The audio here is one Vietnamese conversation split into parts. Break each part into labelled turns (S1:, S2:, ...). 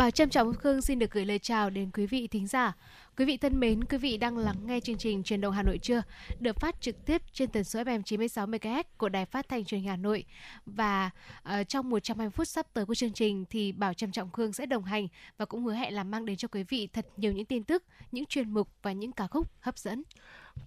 S1: Bà Trâm Trọng Khương xin được gửi lời chào đến quý vị thính giả. Quý vị thân mến, quý vị đang lắng nghe chương trình Truyền động Hà Nội trưa được phát trực tiếp trên tần số FM 96 MHz của Đài Phát thanh Truyền hình Hà Nội và uh, trong 120 phút sắp tới của chương trình thì Bảo Trâm Trọng Khương sẽ đồng hành và cũng hứa hẹn là mang đến cho quý vị thật nhiều những tin tức, những chuyên mục và những ca khúc hấp dẫn.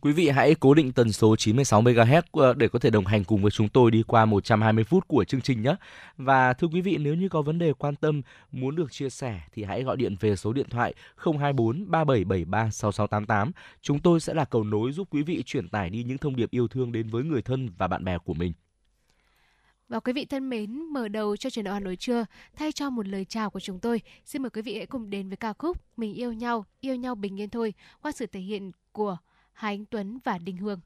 S2: Quý vị hãy cố định tần số 96 MHz ờ, để có thể đồng hành cùng với chúng tôi đi qua 120 phút của chương trình nhé. Và thưa quý vị, nếu như có vấn đề quan tâm muốn được chia sẻ thì hãy gọi điện về số điện thoại 024 3773 6688. Chúng tôi sẽ là cầu nối giúp quý vị truyền tải đi những thông điệp yêu thương đến với người thân và bạn bè của mình.
S1: Và quý vị thân mến, mở đầu cho truyền đạo Hà Nội trưa, thay cho một lời chào của chúng tôi, xin mời quý vị hãy cùng đến với ca khúc Mình yêu nhau, yêu nhau bình yên thôi qua sự thể hiện của Hai Anh Tuấn và Đinh Hương.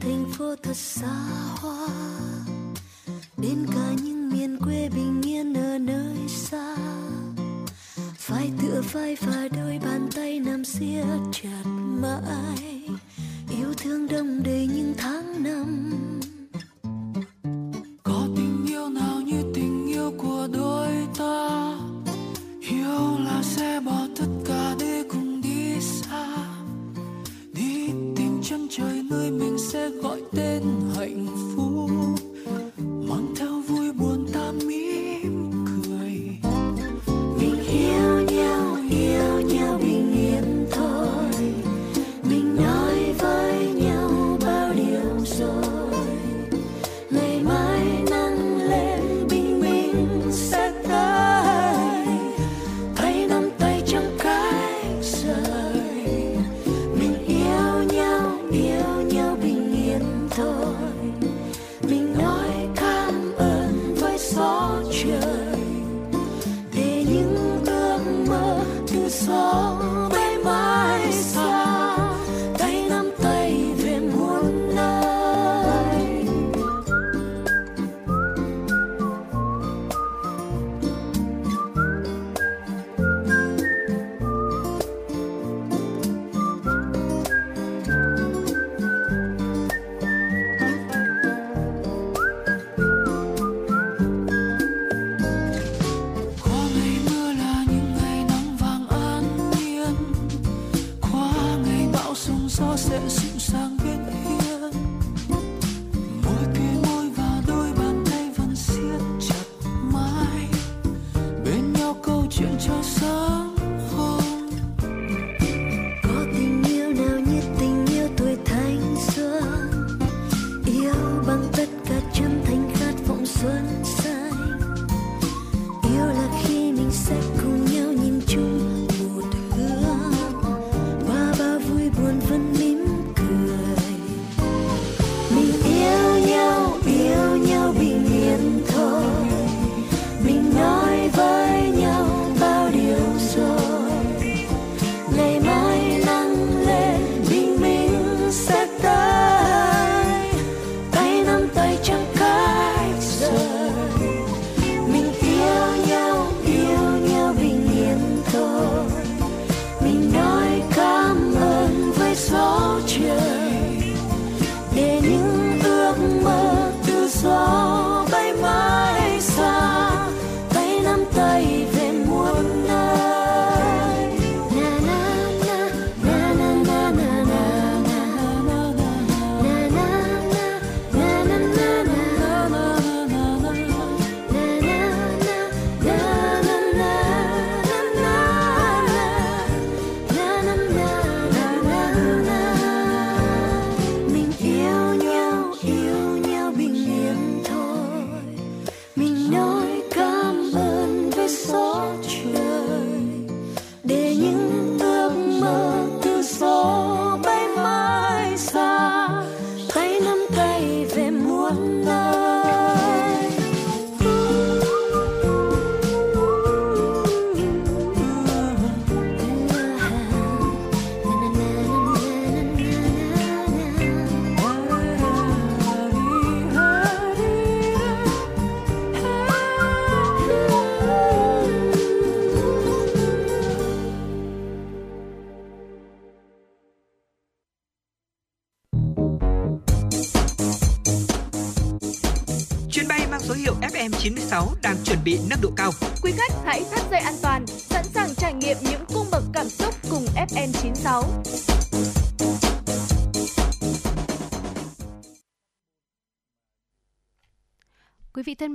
S3: thành phố thật xa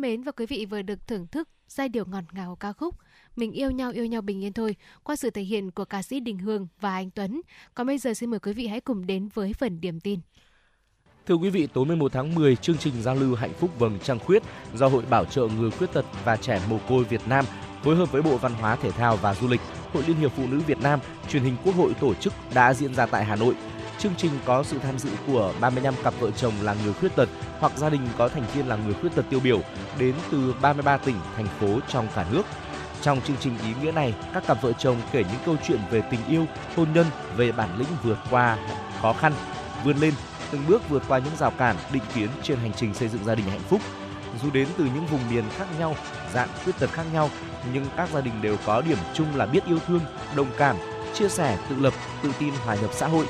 S1: mến và quý vị vừa được thưởng thức giai điệu ngọt ngào của ca khúc Mình yêu nhau yêu nhau bình yên thôi qua sự thể hiện của ca sĩ Đình Hương và anh Tuấn. Còn bây giờ xin mời quý vị hãy cùng đến với phần điểm tin.
S2: Thưa quý vị, tối 11 tháng 10, chương trình giao lưu hạnh phúc vầng trăng khuyết do Hội Bảo trợ người khuyết tật và trẻ mồ côi Việt Nam phối hợp với Bộ Văn hóa Thể thao và Du lịch, Hội Liên hiệp Phụ nữ Việt Nam, Truyền hình Quốc hội tổ chức đã diễn ra tại Hà Nội. Chương trình có sự tham dự của 35 cặp vợ chồng là người khuyết tật hoặc gia đình có thành viên là người khuyết tật tiêu biểu đến từ 33 tỉnh, thành phố trong cả nước. Trong chương trình ý nghĩa này, các cặp vợ chồng kể những câu chuyện về tình yêu, hôn nhân, về bản lĩnh vượt qua khó khăn, vươn lên, từng bước vượt qua những rào cản, định kiến trên hành trình xây dựng gia đình hạnh phúc. Dù đến từ những vùng miền khác nhau, dạng khuyết tật khác nhau, nhưng các gia đình đều có điểm chung là biết yêu thương, đồng cảm, chia sẻ, tự lập, tự tin hòa nhập xã hội.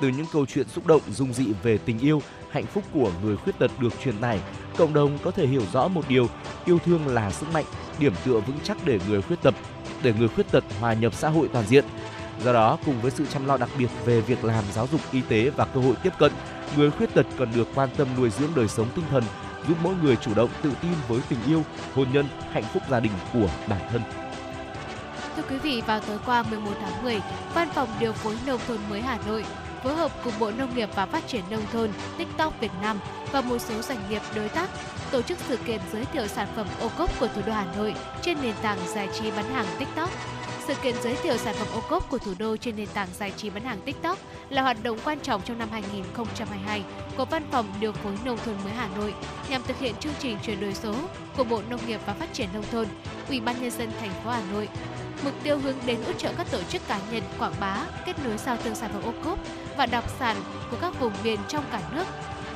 S2: Từ những câu chuyện xúc động, dung dị về tình yêu, hạnh phúc của người khuyết tật được truyền tải, cộng đồng có thể hiểu rõ một điều, yêu thương là sức mạnh, điểm tựa vững chắc để người khuyết tật, để người khuyết tật hòa nhập xã hội toàn diện. Do đó, cùng với sự chăm lo đặc biệt về việc làm giáo dục y tế và cơ hội tiếp cận, người khuyết tật cần được quan tâm nuôi dưỡng đời sống tinh thần, giúp mỗi người chủ động tự tin với tình yêu, hôn nhân, hạnh phúc gia đình của bản thân.
S1: Thưa quý vị, vào tối qua 11 tháng 10, Văn phòng điều phối nông thôn mới Hà Nội phối hợp cùng Bộ Nông nghiệp và Phát triển Nông thôn, TikTok Việt Nam và một số doanh nghiệp đối tác tổ chức sự kiện giới thiệu sản phẩm ô cốp của thủ đô Hà Nội trên nền tảng giải trí bán hàng TikTok. Sự kiện giới thiệu sản phẩm ô cốp của thủ đô trên nền tảng giải trí bán hàng TikTok là hoạt động quan trọng trong năm 2022 của Văn phòng Điều phối Nông thôn mới Hà Nội nhằm thực hiện chương trình chuyển đổi số của Bộ Nông nghiệp và Phát triển Nông thôn, Ủy ban Nhân dân thành phố Hà Nội. Mục tiêu hướng đến hỗ trợ các tổ chức cá nhân quảng bá, kết nối giao thương sản phẩm ô cốp và đặc sản của các vùng miền trong cả nước.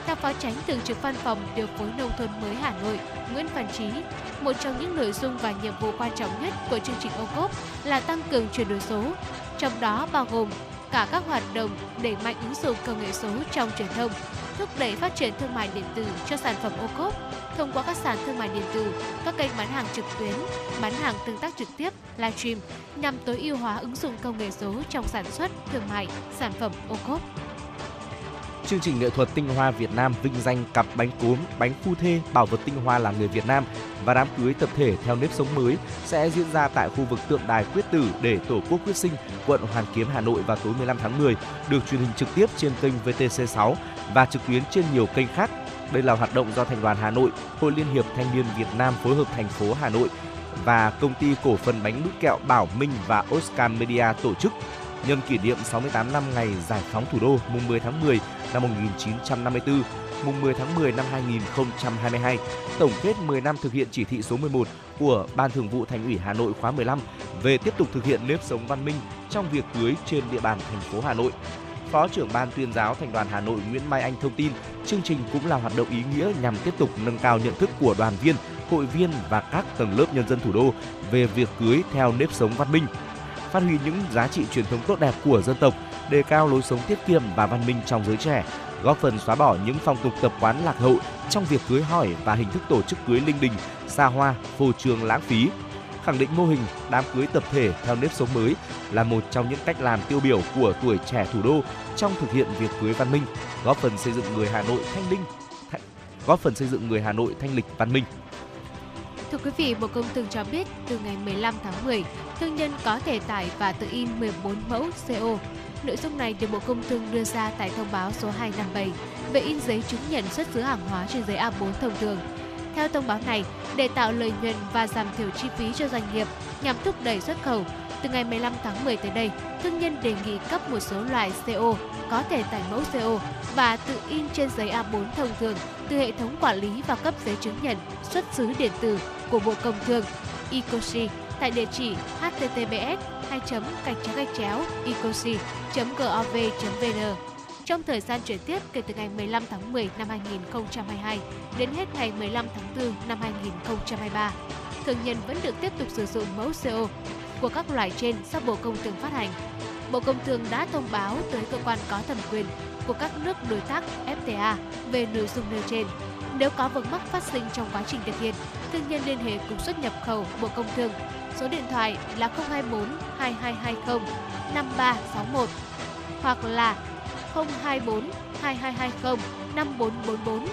S1: Theo phó tránh thường trực văn phòng điều phối nông thôn mới Hà Nội Nguyễn Văn Trí, một trong những nội dung và nhiệm vụ quan trọng nhất của chương trình ô cốp là tăng cường chuyển đổi số, trong đó bao gồm cả các hoạt động đẩy mạnh ứng dụng công nghệ số trong truyền thông, thúc đẩy phát triển thương mại điện tử cho sản phẩm ô cốp thông qua các sàn thương mại điện tử, các kênh bán hàng trực tuyến, bán hàng tương tác trực tiếp, livestream nhằm tối ưu hóa ứng dụng công nghệ số trong sản xuất, thương mại, sản phẩm ô cốp.
S2: Chương trình nghệ thuật tinh hoa Việt Nam vinh danh cặp bánh cốm, bánh phu thê, bảo vật tinh hoa là người Việt Nam và đám cưới tập thể theo nếp sống mới sẽ diễn ra tại khu vực tượng đài quyết tử để Tổ quốc quyết sinh, quận Hoàn Kiếm, Hà Nội vào tối 15 tháng 10, được truyền hình trực tiếp trên kênh VTC6 và trực tuyến trên nhiều kênh khác. Đây là hoạt động do Thành đoàn Hà Nội, Hội Liên hiệp Thanh niên Việt Nam phối hợp thành phố Hà Nội và công ty cổ phần bánh mứt kẹo Bảo Minh và Oscar Media tổ chức nhân kỷ niệm 68 năm ngày giải phóng thủ đô mùng 10 tháng 10 năm 1954, mùng 10 tháng 10 năm 2022, tổng kết 10 năm thực hiện chỉ thị số 11 của Ban Thường vụ Thành ủy Hà Nội khóa 15 về tiếp tục thực hiện nếp sống văn minh trong việc cưới trên địa bàn thành phố Hà Nội. Phó trưởng ban tuyên giáo Thành đoàn Hà Nội Nguyễn Mai Anh thông tin, chương trình cũng là hoạt động ý nghĩa nhằm tiếp tục nâng cao nhận thức của đoàn viên, hội viên và các tầng lớp nhân dân thủ đô về việc cưới theo nếp sống văn minh, phát huy những giá trị truyền thống tốt đẹp của dân tộc, đề cao lối sống tiết kiệm và văn minh trong giới trẻ, góp phần xóa bỏ những phong tục tập quán lạc hậu trong việc cưới hỏi và hình thức tổ chức cưới linh đình, xa hoa, phô trương lãng phí. Khẳng định mô hình đám cưới tập thể theo nếp sống mới là một trong những cách làm tiêu biểu của tuổi trẻ thủ đô trong thực hiện việc cưới văn minh, góp phần xây dựng người Hà Nội thanh linh, góp phần xây dựng người Hà Nội thanh lịch văn minh.
S1: Thưa quý vị, Bộ Công Thương cho biết từ ngày 15 tháng 10, thương nhân có thể tải và tự in 14 mẫu CO. Nội dung này được Bộ Công Thương đưa ra tại thông báo số 257 về in giấy chứng nhận xuất xứ hàng hóa trên giấy A4 thông thường. Theo thông báo này, để tạo lợi nhuận và giảm thiểu chi phí cho doanh nghiệp nhằm thúc đẩy xuất khẩu, từ ngày 15 tháng 10 tới đây, thương nhân đề nghị cấp một số loại CO có thể tải mẫu CO và tự in trên giấy A4 thông thường từ hệ thống quản lý và cấp giấy chứng nhận xuất xứ điện tử của Bộ Công Thương Ecosi tại địa chỉ https 2 gạch chéo ecosi gov vn trong thời gian chuyển tiếp kể từ ngày 15 tháng 10 năm 2022 đến hết ngày 15 tháng 4 năm 2023. Thương nhân vẫn được tiếp tục sử dụng mẫu CO của các loại trên do Bộ Công Thương phát hành. Bộ Công Thương đã thông báo tới cơ quan có thẩm quyền của các nước đối tác FTA về nội dung nêu trên. Nếu có vướng mắc phát sinh trong quá trình thực hiện, thương nhân liên hệ cục xuất nhập khẩu Bộ Công Thương. Số điện thoại là 024 2220 5361 hoặc là 024 2220 5444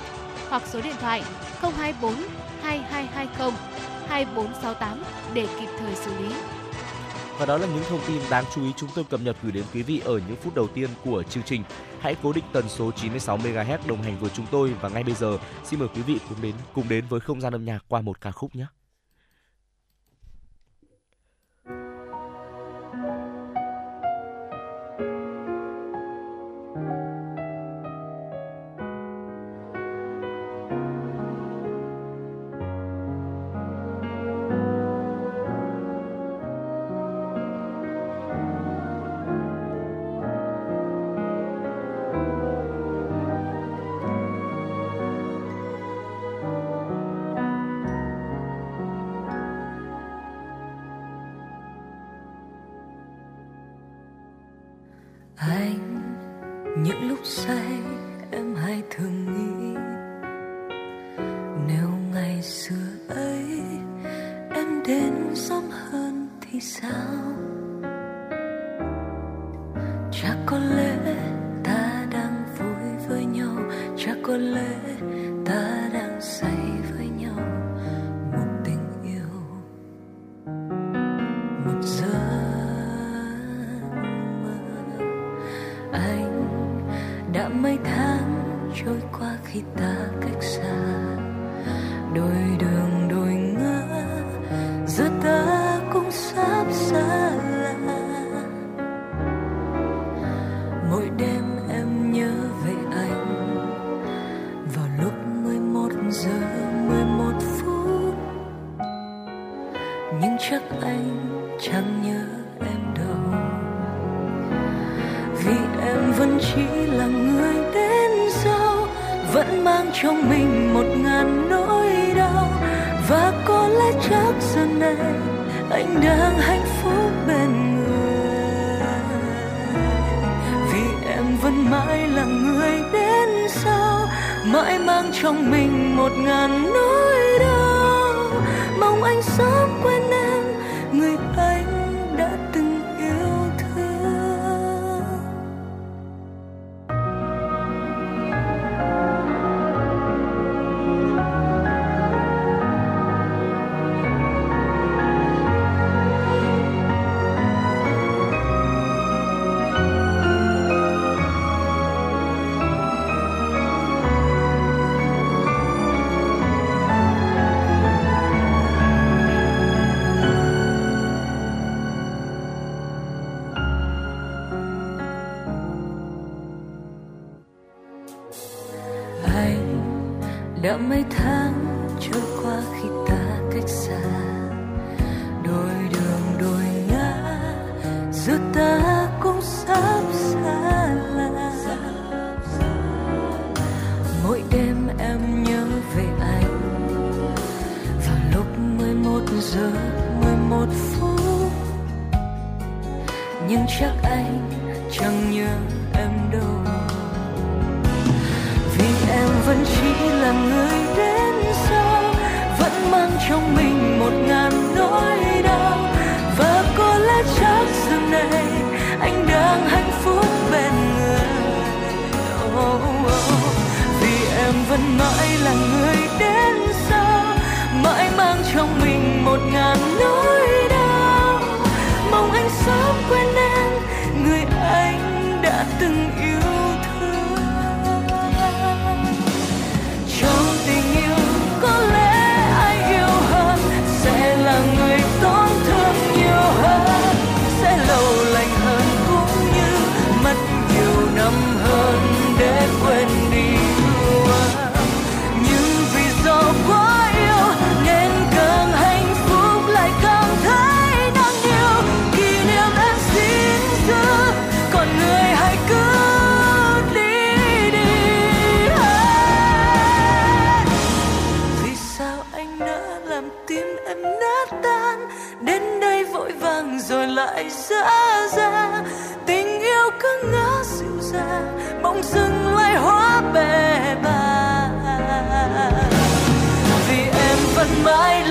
S1: hoặc số điện thoại 024 2220 2468 để kịp thời xử lý.
S3: Và đó là những thông tin đáng chú ý chúng tôi cập nhật gửi đến quý vị ở những phút đầu tiên của chương trình. Hãy cố định tần số 96 MHz đồng hành với chúng tôi và ngay bây giờ, xin mời quý vị cùng đến cùng đến với không gian âm nhạc qua một ca khúc nhé. kita.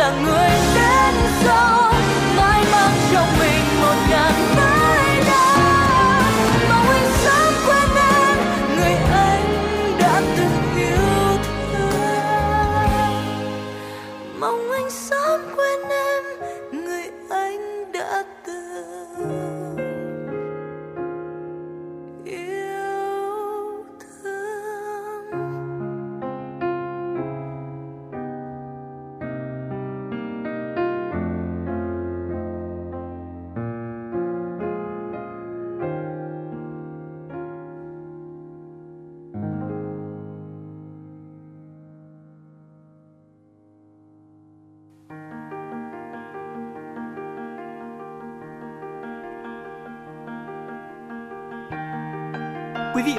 S3: Là người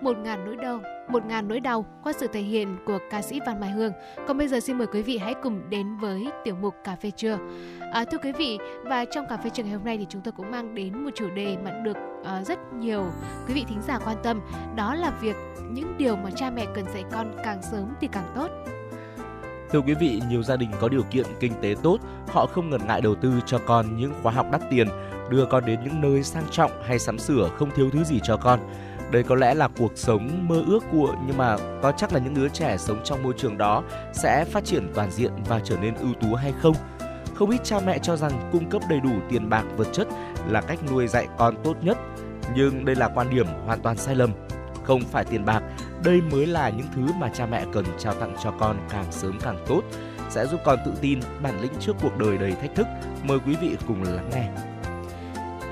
S1: một ngàn nỗi đau, một ngàn nỗi đau qua sự thể hiện của ca sĩ Văn Mai Hương. Còn bây giờ xin mời quý vị hãy cùng đến với tiểu mục cà phê trưa. À, thưa quý vị, và trong cà phê trưa ngày hôm nay thì chúng tôi cũng mang đến một chủ đề mà được à, rất nhiều quý vị thính giả quan tâm, đó là việc những điều mà cha mẹ cần dạy con càng sớm thì càng tốt.
S2: Thưa quý vị, nhiều gia đình có điều kiện kinh tế tốt, họ không ngần ngại đầu tư cho con những khóa học đắt tiền, đưa con đến những nơi sang trọng hay sắm sửa không thiếu thứ gì cho con. Đây có lẽ là cuộc sống mơ ước của nhưng mà có chắc là những đứa trẻ sống trong môi trường đó sẽ phát triển toàn diện và trở nên ưu tú hay không? Không ít cha mẹ cho rằng cung cấp đầy đủ tiền bạc vật chất là cách nuôi dạy con tốt nhất, nhưng đây là quan điểm hoàn toàn sai lầm. Không phải tiền bạc, đây mới là những thứ mà cha mẹ cần trao tặng cho con càng sớm càng tốt, sẽ giúp con tự tin, bản lĩnh trước cuộc đời đầy thách thức. Mời quý vị cùng lắng nghe.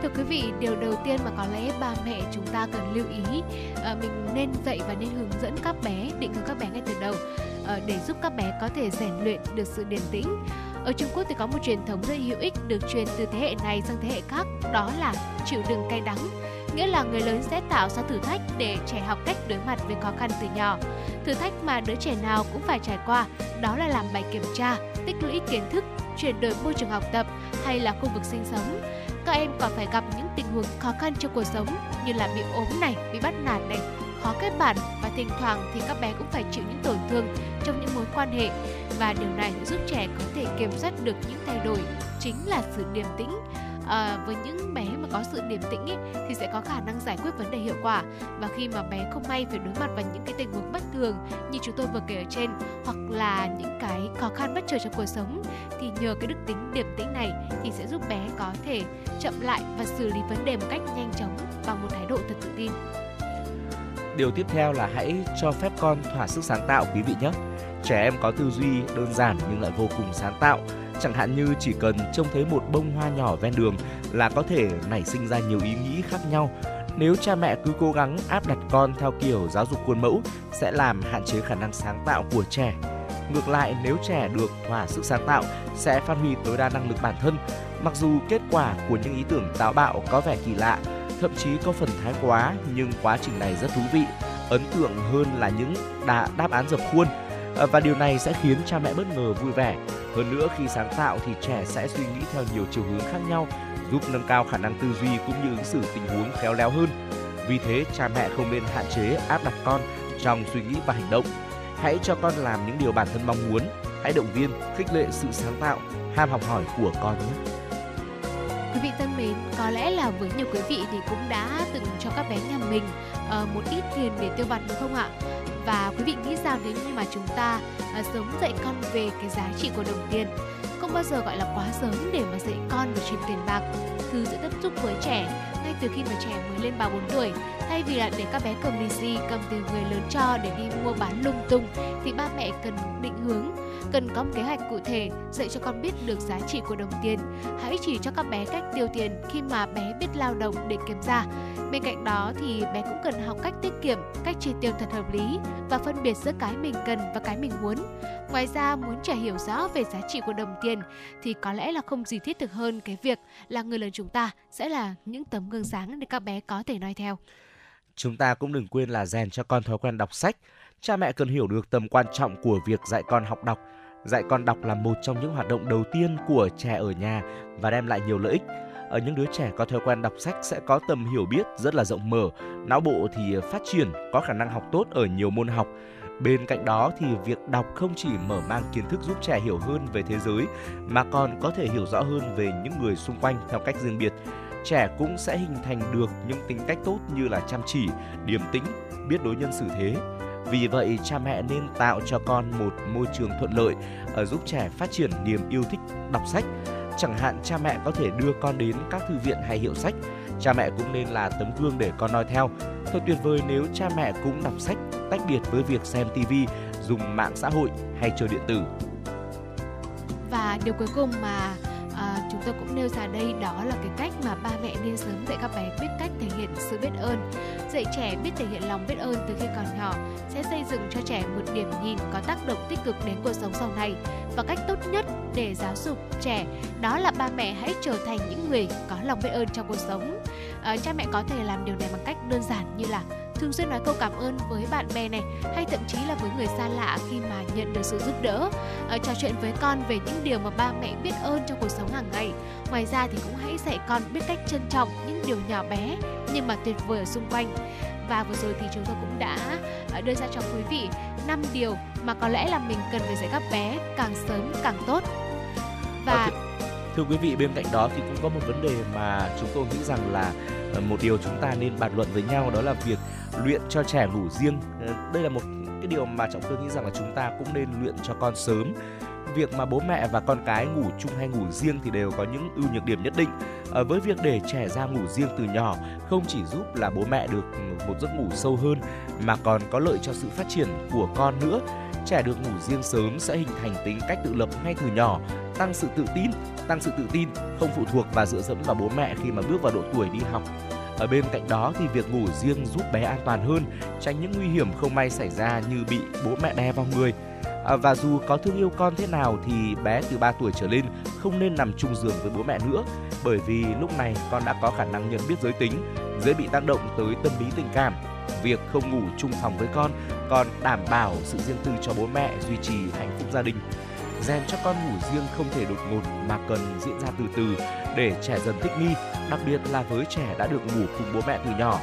S1: Thưa quý vị, điều đầu tiên mà có lẽ ba mẹ chúng ta cần lưu ý, à, mình nên dạy và nên hướng dẫn các bé, định hướng các bé ngay từ đầu à, để giúp các bé có thể rèn luyện được sự điềm tĩnh. Ở Trung Quốc thì có một truyền thống rất hữu ích được truyền từ thế hệ này sang thế hệ khác, đó là chịu đựng cay đắng. Nghĩa là người lớn sẽ tạo ra thử thách để trẻ học cách đối mặt với khó khăn từ nhỏ. Thử thách mà đứa trẻ nào cũng phải trải qua, đó là làm bài kiểm tra, tích lũy kiến thức, chuyển đổi môi trường học tập hay là khu vực sinh sống các em còn phải gặp những tình huống khó khăn trong cuộc sống như là bị ốm này, bị bắt nạt này, khó kết bạn và thỉnh thoảng thì các bé cũng phải chịu những tổn thương trong những mối quan hệ. Và điều này giúp trẻ có thể kiểm soát được những thay đổi chính là sự điềm tĩnh à, với những bé mà có sự điềm tĩnh ấy, thì sẽ có khả năng giải quyết vấn đề hiệu quả và khi mà bé không may phải đối mặt với những cái tình huống bất thường như chúng tôi vừa kể ở trên hoặc là những cái khó khăn bất chợt trong cuộc sống thì nhờ cái đức tính điềm tĩnh này thì sẽ giúp bé có thể chậm lại và xử lý vấn đề một cách nhanh chóng bằng một thái độ thật tự tin.
S2: Điều tiếp theo là hãy cho phép con thỏa sức sáng tạo quý vị nhé. Trẻ em có tư duy đơn giản nhưng lại vô cùng sáng tạo. Chẳng hạn như chỉ cần trông thấy một bông hoa nhỏ ven đường là có thể nảy sinh ra nhiều ý nghĩ khác nhau. Nếu cha mẹ cứ cố gắng áp đặt con theo kiểu giáo dục khuôn mẫu sẽ làm hạn chế khả năng sáng tạo của trẻ. Ngược lại, nếu trẻ được thỏa sức sáng tạo sẽ phát huy tối đa năng lực bản thân. Mặc dù kết quả của những ý tưởng táo bạo có vẻ kỳ lạ, thậm chí có phần thái quá nhưng quá trình này rất thú vị, ấn tượng hơn là những đà, đáp án dập khuôn Ờ, và điều này sẽ khiến cha mẹ bất ngờ vui vẻ. Hơn nữa khi sáng tạo thì trẻ sẽ suy nghĩ theo nhiều chiều hướng khác nhau, giúp nâng cao khả năng tư duy cũng như ứng xử tình huống khéo léo hơn. Vì thế cha mẹ không nên hạn chế áp đặt con trong suy nghĩ và hành động. Hãy cho con làm những điều bản thân mong muốn. Hãy động viên, khích lệ sự sáng tạo, ham học hỏi của con nhé.
S1: Quý vị thân mến, có lẽ là với nhiều quý vị thì cũng đã từng cho các bé nhà mình uh, một ít tiền để tiêu vặt đúng không ạ? Và quý vị nghĩ sao nếu như mà chúng ta à, sớm dạy con về cái giá trị của đồng tiền? Không bao giờ gọi là quá sớm để mà dạy con về chuyện tiền bạc. Thứ sẽ tiếp xúc với trẻ ngay từ khi mà trẻ mới lên 3 4 tuổi. Thay vì là để các bé cầm lì xì, cầm từ người lớn cho để đi mua bán lung tung thì ba mẹ cần định hướng cần có một kế hoạch cụ thể dạy cho con biết được giá trị của đồng tiền. Hãy chỉ cho các bé cách tiêu tiền khi mà bé biết lao động để kiếm ra. Bên cạnh đó thì bé cũng cần học cách tiết kiệm, cách chi tiêu thật hợp lý và phân biệt giữa cái mình cần và cái mình muốn. Ngoài ra muốn trẻ hiểu rõ về giá trị của đồng tiền thì có lẽ là không gì thiết thực hơn cái việc là người lớn chúng ta sẽ là những tấm gương sáng để các bé có thể noi theo.
S2: Chúng ta cũng đừng quên là rèn cho con thói quen đọc sách. Cha mẹ cần hiểu được tầm quan trọng của việc dạy con học đọc. Dạy con đọc là một trong những hoạt động đầu tiên của trẻ ở nhà và đem lại nhiều lợi ích. Ở những đứa trẻ có thói quen đọc sách sẽ có tầm hiểu biết rất là rộng mở, não bộ thì phát triển, có khả năng học tốt ở nhiều môn học. Bên cạnh đó thì việc đọc không chỉ mở mang kiến thức giúp trẻ hiểu hơn về thế giới mà còn có thể hiểu rõ hơn về những người xung quanh theo cách riêng biệt trẻ cũng sẽ hình thành được những tính cách tốt như là chăm chỉ, điềm tĩnh, biết đối nhân xử thế. Vì vậy, cha mẹ nên tạo cho con một môi trường thuận lợi ở giúp trẻ phát triển niềm yêu thích đọc sách. Chẳng hạn cha mẹ có thể đưa con đến các thư viện hay hiệu sách. Cha mẹ cũng nên là tấm gương để con noi theo. Thật tuyệt vời nếu cha mẹ cũng đọc sách tách biệt với việc xem TV, dùng mạng xã hội hay chơi điện tử.
S1: Và điều cuối cùng mà à, chúng tôi cũng nêu ra đây đó là cái cách mà ba mẹ nên sớm dạy các bé biết cách thể hiện sự biết ơn. Dạy trẻ biết thể hiện lòng biết ơn từ khi còn nhỏ sẽ xây dựng cho trẻ một điểm nhìn có tác động tích cực đến cuộc sống sau này. Và cách tốt nhất để giáo dục trẻ đó là ba mẹ hãy trở thành những người có lòng biết ơn trong cuộc sống. À, cha mẹ có thể làm điều này bằng cách đơn giản như là thường xuyên nói câu cảm ơn với bạn bè này hay thậm chí là với người xa lạ khi mà nhận được sự giúp đỡ. À, trò chuyện với con về những điều mà ba mẹ biết ơn trong cuộc sống hàng ngày. Ngoài ra thì cũng hãy dạy con biết cách trân trọng những điều nhỏ bé nhưng mà tuyệt vời ở xung quanh. Và vừa rồi thì chúng tôi cũng đã ờ, đưa ra cho quý vị năm điều mà có lẽ là mình cần phải dạy các bé càng sớm càng tốt. Và
S2: thưa quý vị bên cạnh đó thì cũng có một vấn đề mà chúng tôi nghĩ rằng là ờ, một điều chúng ta nên bàn luận với nhau đó là việc luyện cho trẻ ngủ riêng. Ờ, đây là một cái điều mà trọng khương nghĩ rằng là chúng ta cũng nên luyện cho con sớm. Việc mà bố mẹ và con cái ngủ chung hay ngủ riêng thì đều có những ưu nhược điểm nhất định. À, với việc để trẻ ra ngủ riêng từ nhỏ không chỉ giúp là bố mẹ được một giấc ngủ sâu hơn mà còn có lợi cho sự phát triển của con nữa. Trẻ được ngủ riêng sớm sẽ hình thành tính cách tự lập ngay từ nhỏ tăng sự tự tin tăng sự tự tin không phụ thuộc và dựa dẫm vào bố mẹ khi mà bước vào độ tuổi đi học ở bên cạnh đó thì việc ngủ riêng giúp bé an toàn hơn, tránh những nguy hiểm không may xảy ra như bị bố mẹ đè vào người. À, và dù có thương yêu con thế nào thì bé từ 3 tuổi trở lên không nên nằm chung giường với bố mẹ nữa bởi vì lúc này con đã có khả năng nhận biết giới tính, dễ bị tác động tới tâm lý tình cảm. Việc không ngủ chung phòng với con còn đảm bảo sự riêng tư cho bố mẹ duy trì hạnh phúc gia đình rèn cho con ngủ riêng không thể đột ngột mà cần diễn ra từ từ để trẻ dần thích nghi, đặc biệt là với trẻ đã được ngủ cùng bố mẹ từ nhỏ.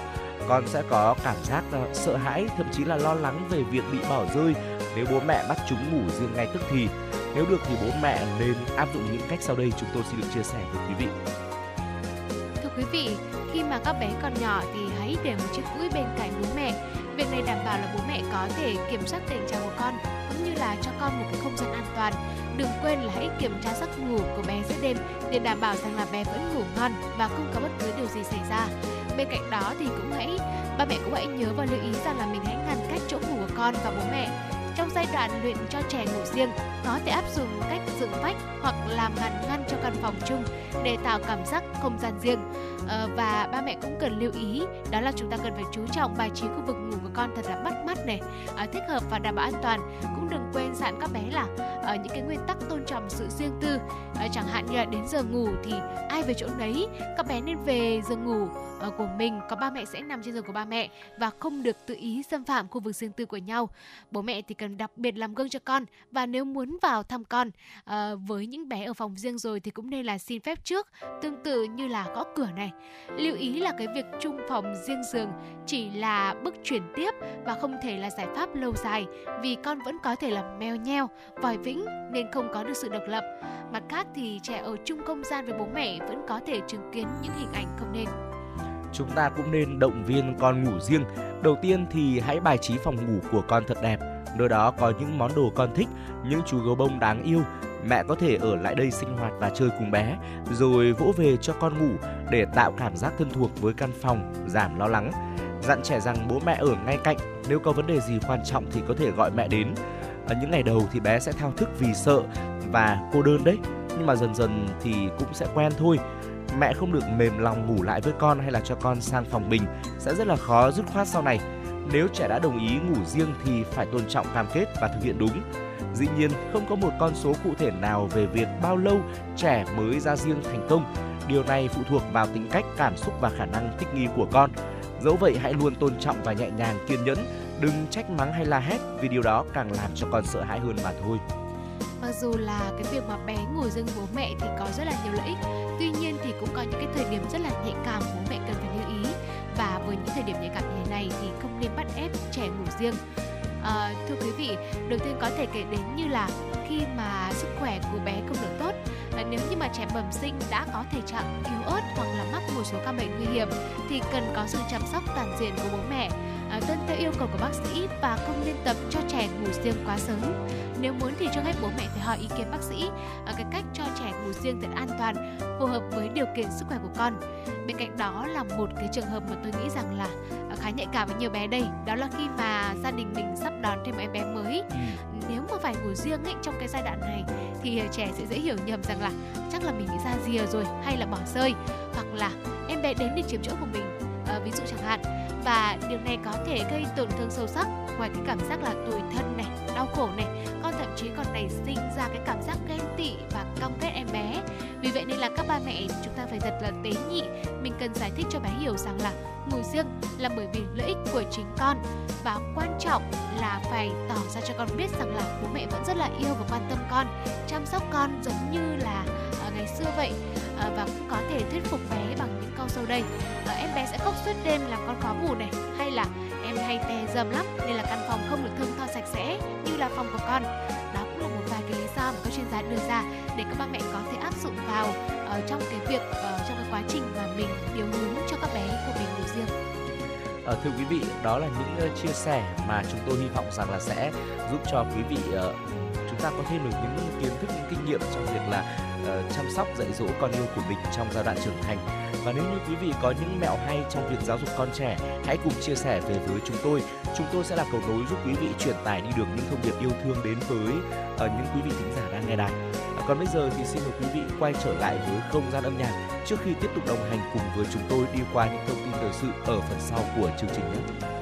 S2: Con sẽ có cảm giác ờ, sợ hãi, thậm chí là lo lắng về việc bị bỏ rơi nếu bố mẹ bắt chúng ngủ riêng ngay tức thì. Nếu được thì bố mẹ nên áp dụng những cách sau đây chúng tôi xin được chia sẻ với quý vị.
S1: Thưa quý vị, khi mà các bé còn nhỏ thì hãy để một chiếc cũi bên cạnh bố mẹ. Việc này đảm bảo là bố mẹ có thể kiểm soát tình trạng của con, cũng như là cho con một cái không gian an toàn. Đừng quên là hãy kiểm tra giấc ngủ của bé giữa đêm để đảm bảo rằng là bé vẫn ngủ ngon và không có bất cứ điều gì xảy ra. Bên cạnh đó thì cũng hãy, ba mẹ cũng hãy nhớ và lưu ý rằng là mình hãy ngăn cách chỗ ngủ của con và bố mẹ trong giai đoạn luyện cho trẻ ngủ riêng có thể áp dụng cách dựng vách hoặc làm ngăn ngăn cho căn phòng chung để tạo cảm giác không gian riêng. À, và ba mẹ cũng cần lưu ý đó là chúng ta cần phải chú trọng bài trí khu vực ngủ của con thật là bắt mắt này à, thích hợp và đảm bảo an toàn. Cũng đừng quên dặn các bé là ở những cái nguyên tắc tôn trọng sự riêng tư. À, chẳng hạn như là đến giờ ngủ thì ai về chỗ nấy các bé nên về giường ngủ à, của mình có ba mẹ sẽ nằm trên giường của ba mẹ và không được tự ý xâm phạm khu vực riêng tư của nhau. Bố mẹ thì cần đặc biệt làm gương cho con và nếu muốn vào thăm con à, với những bé ở phòng riêng rồi thì cũng nên là xin phép trước tương tự như là gõ cửa này. Lưu ý là cái việc chung phòng riêng giường chỉ là bước chuyển tiếp và không thể là giải pháp lâu dài vì con vẫn có thể là mèo nheo vòi vĩnh nên không có được sự độc lập. Mặt khác thì trẻ ở chung không gian với bố mẹ vẫn có thể chứng kiến những hình ảnh không nên
S2: chúng ta cũng nên động viên con ngủ riêng. Đầu tiên thì hãy bài trí phòng ngủ của con thật đẹp. Nơi đó có những món đồ con thích, những chú gấu bông đáng yêu. Mẹ có thể ở lại đây sinh hoạt và chơi cùng bé, rồi vỗ về cho con ngủ để tạo cảm giác thân thuộc với căn phòng, giảm lo lắng. Dặn trẻ rằng bố mẹ ở ngay cạnh, nếu có vấn đề gì quan trọng thì có thể gọi mẹ đến. Ở những ngày đầu thì bé sẽ thao thức vì sợ và cô đơn đấy, nhưng mà dần dần thì cũng sẽ quen thôi mẹ không được mềm lòng ngủ lại với con hay là cho con sang phòng mình sẽ rất là khó dứt khoát sau này. Nếu trẻ đã đồng ý ngủ riêng thì phải tôn trọng cam kết và thực hiện đúng. Dĩ nhiên, không có một con số cụ thể nào về việc bao lâu trẻ mới ra riêng thành công. Điều này phụ thuộc vào tính cách, cảm xúc và khả năng thích nghi của con. Dẫu vậy, hãy luôn tôn trọng và nhẹ nhàng, kiên nhẫn, đừng trách mắng hay la hét vì điều đó càng làm cho con sợ hãi hơn mà thôi.
S1: Mặc dù là cái việc mà bé ngủ riêng bố mẹ thì có rất là nhiều lợi ích, tuy nhiên thì cũng có những cái thời điểm rất là nhạy cảm bố mẹ cần phải lưu ý. Và với những thời điểm nhạy cảm như thế này thì không nên bắt ép trẻ ngủ riêng. À, thưa quý vị, đầu tiên có thể kể đến như là khi mà sức khỏe của bé không được tốt à, nếu như mà trẻ bẩm sinh đã có thể trạng yếu ớt hoặc là mắc một số căn bệnh nguy hiểm thì cần có sự chăm sóc toàn diện của bố mẹ. À, tuân theo yêu cầu của bác sĩ và không nên tập cho trẻ ngủ riêng quá sớm nếu muốn thì trước hết bố mẹ phải hỏi ý kiến bác sĩ à, cái cách cho trẻ ngủ riêng thật an toàn phù hợp với điều kiện sức khỏe của con. Bên cạnh đó là một cái trường hợp mà tôi nghĩ rằng là à, khá nhạy cảm với nhiều bé đây. Đó là khi mà gia đình mình sắp đón thêm em bé mới.
S2: Ừ.
S1: nếu mà phải ngủ riêng ấy trong cái giai đoạn này thì trẻ sẽ dễ hiểu nhầm rằng là chắc là mình bị ra rìa rồi hay là bỏ rơi hoặc là em bé đến để chiếm chỗ của mình ờ, ví dụ chẳng hạn. Và điều này có thể gây tổn thương sâu sắc ngoài cái cảm giác là tủi thân này đau khổ này thậm chí còn nảy sinh ra cái cảm giác ghen tị và căm ghét em bé. Vì vậy nên là các ba mẹ, chúng ta phải thật là tế nhị. Mình cần giải thích cho bé hiểu rằng là ngủ riêng là bởi vì lợi ích của chính con. Và quan trọng là phải tỏ ra cho con biết rằng là bố mẹ vẫn rất là yêu và quan tâm con, chăm sóc con giống như là ờ, ngày xưa vậy. Ờ, và cũng có thể thuyết phục bé bằng những câu sau đây. Ờ, em bé sẽ khóc suốt đêm làm con khó ngủ này, hay là em hay tè dầm lắm, nên là căn phòng không được thơm tho sạch sẽ như là phòng của con một do mà các chuyên gia đưa ra để các ba mẹ có thể áp dụng vào uh, trong cái việc uh, trong cái quá trình mà mình điều hướng cho các bé của mình ngủ riêng
S2: À, thưa quý vị, đó là những uh, chia sẻ mà chúng tôi hy vọng rằng là sẽ giúp cho quý vị uh, chúng ta có thêm được những kiến thức, những kinh nghiệm trong việc là uh, chăm sóc dạy dỗ con yêu của mình trong giai đoạn trưởng thành. Và nếu như quý vị có những mẹo hay trong việc giáo dục con trẻ, hãy cùng chia sẻ về với chúng tôi. Chúng tôi sẽ là cầu nối giúp quý vị truyền tải đi được những thông điệp yêu thương đến với uh, những quý vị thính giả đang nghe đài. Còn bây giờ thì xin mời quý vị quay trở lại với không gian âm nhạc trước khi tiếp tục đồng hành cùng với chúng tôi đi qua những thông tin thời sự ở phần sau của chương trình nhé.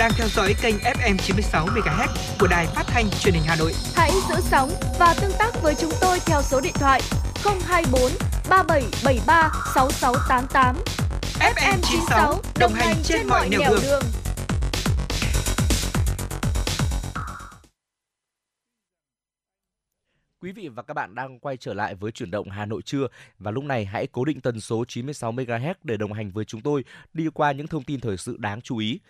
S4: Đang theo dõi kênh FM 96 MHz của đài phát thanh truyền hình Hà Nội.
S5: Hãy giữ sóng và tương tác với chúng tôi theo số điện thoại 024 3773 6688.
S4: FM 96 đồng hành trên mọi nẻo đường. đường.
S2: Quý vị và các bạn đang quay trở lại với chuyển động Hà Nội trưa và lúc này hãy cố định tần số 96 MHz để đồng hành với chúng tôi đi qua những thông tin thời sự đáng chú ý.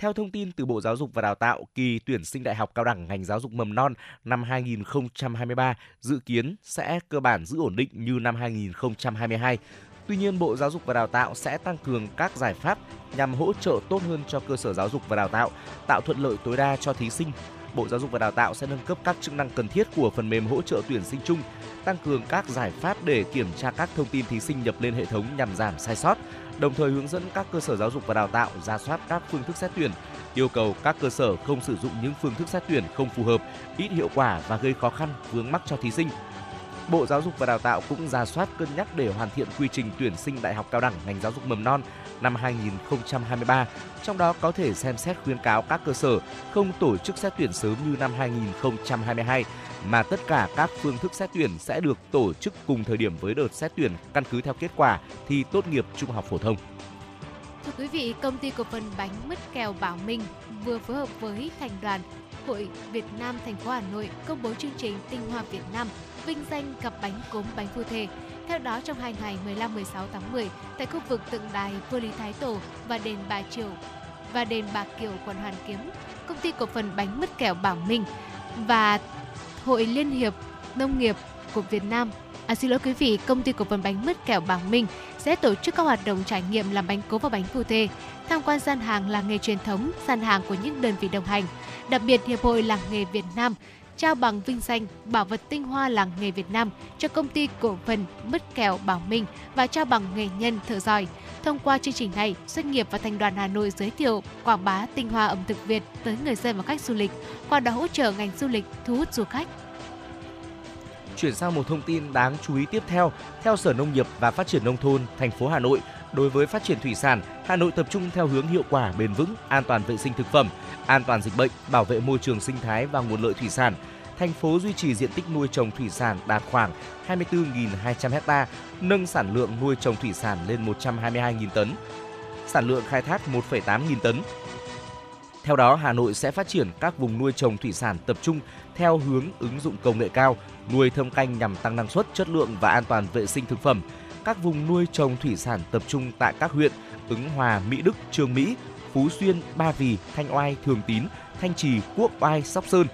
S2: Theo thông tin từ Bộ Giáo dục và Đào tạo, kỳ tuyển sinh đại học cao đẳng ngành giáo dục mầm non năm 2023 dự kiến sẽ cơ bản giữ ổn định như năm 2022. Tuy nhiên, Bộ Giáo dục và Đào tạo sẽ tăng cường các giải pháp nhằm hỗ trợ tốt hơn cho cơ sở giáo dục và đào tạo, tạo thuận lợi tối đa cho thí sinh. Bộ Giáo dục và Đào tạo sẽ nâng cấp các chức năng cần thiết của phần mềm hỗ trợ tuyển sinh chung, tăng cường các giải pháp để kiểm tra các thông tin thí sinh nhập lên hệ thống nhằm giảm sai sót, đồng thời hướng dẫn các cơ sở giáo dục và đào tạo ra soát các phương thức xét tuyển, yêu cầu các cơ sở không sử dụng những phương thức xét tuyển không phù hợp, ít hiệu quả và gây khó khăn vướng mắc cho thí sinh. Bộ Giáo dục và Đào tạo cũng ra soát cân nhắc để hoàn thiện quy trình tuyển sinh đại học cao đẳng ngành giáo dục mầm non năm 2023, trong đó có thể xem xét khuyến cáo các cơ sở không tổ chức xét tuyển sớm như năm 2022 mà tất cả các phương thức xét tuyển sẽ được tổ chức cùng thời điểm với đợt xét tuyển căn cứ theo kết quả thi tốt nghiệp trung học phổ thông.
S1: Thưa quý vị, công ty cổ phần bánh mứt kẹo Bảo Minh vừa phối hợp với thành đoàn Hội Việt Nam thành phố Hà Nội công bố chương trình Tinh hoa Việt Nam vinh danh cặp bánh cốm bánh phu thê. Theo đó, trong hai ngày 15-16 tháng 10, tại khu vực tượng đài Vua Lý Thái Tổ và đền Bà Triều và đền Bà Kiều quận Hoàn Kiếm, công ty cổ phần bánh mứt kẹo Bảo Minh và Hội Liên hiệp Nông nghiệp của Việt Nam À, xin lỗi quý vị, công ty cổ phần bánh mứt kẹo Bảo Minh sẽ tổ chức các hoạt động trải nghiệm làm bánh cố và bánh phu thê, tham quan gian hàng làng nghề truyền thống, gian hàng của những đơn vị đồng hành. Đặc biệt, Hiệp hội Làng nghề Việt Nam trao bằng vinh danh bảo vật tinh hoa làng nghề Việt Nam cho công ty cổ phần mứt kẹo Bảo Minh và trao bằng nghệ nhân thợ giỏi. Thông qua chương trình này, doanh nghiệp và thành đoàn Hà Nội giới thiệu quảng bá tinh hoa ẩm thực Việt tới người dân và khách du lịch, qua đó hỗ trợ ngành du lịch thu hút du khách.
S2: Chuyển sang một thông tin đáng chú ý tiếp theo, theo Sở Nông nghiệp và Phát triển nông thôn thành phố Hà Nội, đối với phát triển thủy sản, Hà Nội tập trung theo hướng hiệu quả, bền vững, an toàn vệ sinh thực phẩm, an toàn dịch bệnh, bảo vệ môi trường sinh thái và nguồn lợi thủy sản. Thành phố duy trì diện tích nuôi trồng thủy sản đạt khoảng 24.200 ha, nâng sản lượng nuôi trồng thủy sản lên 122.000 tấn, sản lượng khai thác 1,8 nghìn tấn. Theo đó, Hà Nội sẽ phát triển các vùng nuôi trồng thủy sản tập trung theo hướng ứng dụng công nghệ cao, nuôi thâm canh nhằm tăng năng suất, chất lượng và an toàn vệ sinh thực phẩm. Các vùng nuôi trồng thủy sản tập trung tại các huyện Ứng Hòa, Mỹ Đức, Trường Mỹ, Phú Xuyên, Ba Vì, Thanh Oai, Thường Tín, Thanh Trì, Quốc Oai, Sóc Sơn.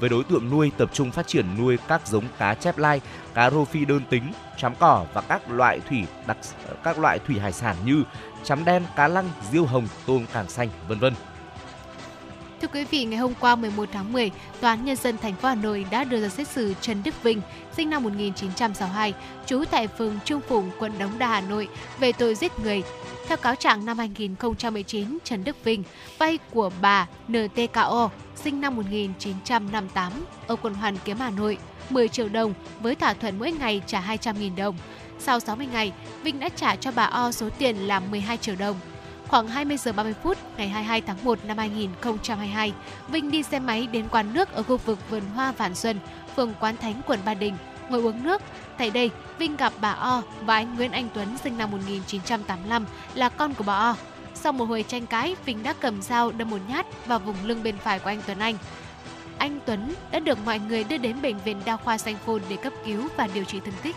S2: Với đối tượng nuôi tập trung phát triển nuôi các giống cá chép lai, cá rô phi đơn tính, chấm cỏ và các loại thủy đặc các loại thủy hải sản như chấm đen, cá lăng, diêu hồng, tôm càng xanh, vân vân.
S1: Thưa quý vị, ngày hôm qua 11 tháng 10, Tòa án Nhân dân thành phố Hà Nội đã đưa ra xét xử Trần Đức Vinh, sinh năm 1962, trú tại phường Trung Phụng, quận Đống Đa, Hà Nội, về tội giết người. Theo cáo trạng năm 2019, Trần Đức Vinh vay của bà NTKO, sinh năm 1958, ở quận Hoàn Kiếm, Hà Nội, 10 triệu đồng với thỏa thuận mỗi ngày trả 200.000 đồng. Sau 60 ngày, Vinh đã trả cho bà O số tiền là 12 triệu đồng. Khoảng 20 giờ 30 phút ngày 22 tháng 1 năm 2022, Vinh đi xe máy đến quán nước ở khu vực vườn hoa Vạn Xuân, phường Quán Thánh, quận Ba Đình, ngồi uống nước. Tại đây, Vinh gặp bà O và anh Nguyễn Anh Tuấn sinh năm 1985 là con của bà O. Sau một hồi tranh cãi, Vinh đã cầm dao đâm một nhát vào vùng lưng bên phải của anh Tuấn Anh. Anh Tuấn đã được mọi người đưa đến bệnh viện đa khoa Sanh Phôn để cấp cứu và điều trị thương tích.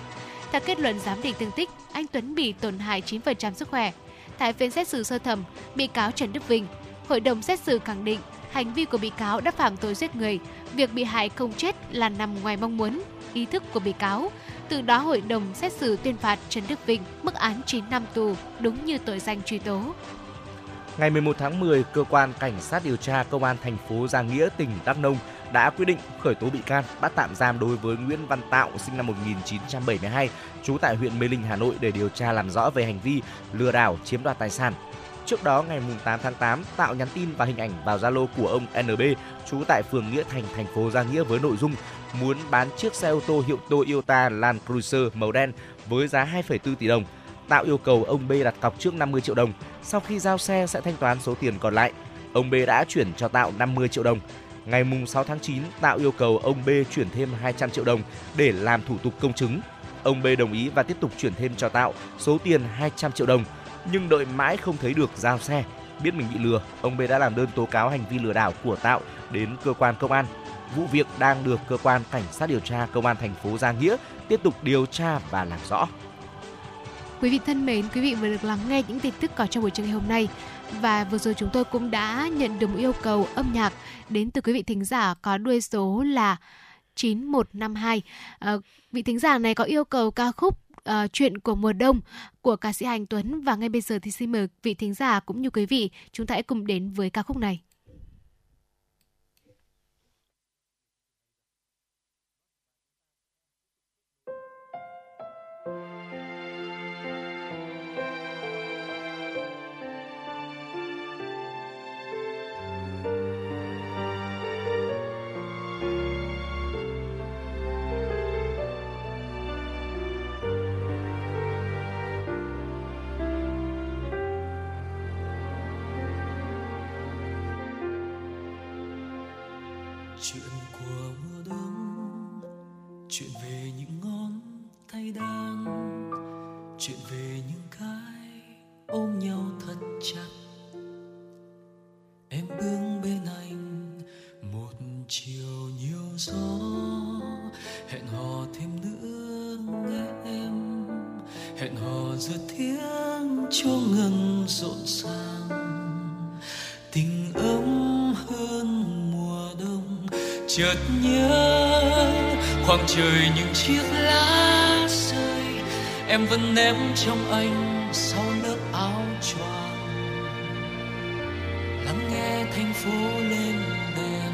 S1: Theo kết luận giám định thương tích, anh Tuấn bị tổn hại 9% sức khỏe. Tại phiên xét xử sơ thẩm, bị cáo Trần Đức Vinh, hội đồng xét xử khẳng định hành vi của bị cáo đã phạm tội giết người, việc bị hại không chết là nằm ngoài mong muốn, ý thức của bị cáo. Từ đó hội đồng xét xử tuyên phạt Trần Đức Vinh mức án 9 năm tù, đúng như tội danh truy tố.
S2: Ngày 11 tháng 10, cơ quan cảnh sát điều tra công an thành phố Giang Nghĩa, tỉnh Đắk Nông đã quyết định khởi tố bị can, bắt tạm giam đối với Nguyễn Văn Tạo sinh năm 1972, trú tại huyện Mê Linh, Hà Nội để điều tra làm rõ về hành vi lừa đảo chiếm đoạt tài sản. Trước đó ngày 8 tháng 8, Tạo nhắn tin và hình ảnh vào Zalo của ông NB, trú tại phường Nghĩa Thành, thành phố Giang Nghĩa với nội dung muốn bán chiếc xe ô tô hiệu Toyota Land Cruiser màu đen với giá 2,4 tỷ đồng. Tạo yêu cầu ông B đặt cọc trước 50 triệu đồng, sau khi giao xe sẽ thanh toán số tiền còn lại. ông B đã chuyển cho Tạo 50 triệu đồng. Ngày 6 tháng 9, Tạo yêu cầu ông B chuyển thêm 200 triệu đồng để làm thủ tục công chứng. Ông B đồng ý và tiếp tục chuyển thêm cho Tạo số tiền 200 triệu đồng, nhưng đợi mãi không thấy được giao xe. Biết mình bị lừa, ông B đã làm đơn tố cáo hành vi lừa đảo của Tạo đến cơ quan công an. Vụ việc đang được cơ quan cảnh sát điều tra công an thành phố Gia Nghĩa tiếp tục điều tra và làm rõ.
S1: Quý vị thân mến, quý vị vừa được lắng nghe những tin tức có trong buổi trưa ngày hôm nay. Và vừa rồi chúng tôi cũng đã nhận được một yêu cầu âm nhạc đến từ quý vị thính giả có đuôi số là 9152. À, ờ, vị thính giả này có yêu cầu ca khúc uh, chuyện của mùa đông của ca sĩ Hành Tuấn và ngay bây giờ thì xin mời vị thính giả cũng như quý vị chúng ta hãy cùng đến với ca khúc này.
S6: Đang chuyện về những cái ôm nhau thật chặt. Em bước bên anh, một chiều nhiều gió, hẹn hò thêm nữa nghe em. Hẹn hò giữa tiếng chuông ngân rộn ràng. Tình ấm hơn mùa đông, chợt nhớ khoảng trời những chiếc lá em vẫn ném trong anh sau lớp áo choàng. Lắng nghe thành phố lên đèn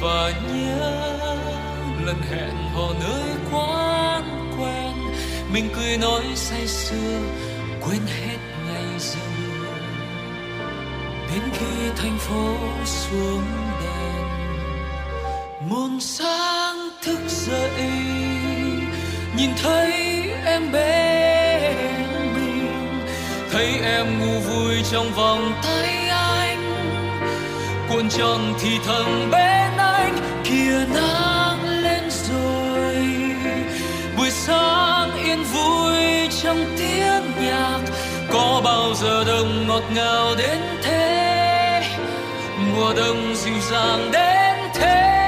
S6: và nhớ lần hẹn hò nơi quán quen. Mình cười nói say sưa, quên hết ngày giờ. Đến khi thành phố xuống đèn, muôn sáng thức dậy nhìn thấy em bên mình, thấy em ngủ vui trong vòng tay anh. Cuộn tròn thì thầm bên anh kia nắng lên rồi. Buổi sáng yên vui trong tiếng nhạc, có bao giờ đông ngọt ngào đến thế? Mùa đông dịu dàng đến thế?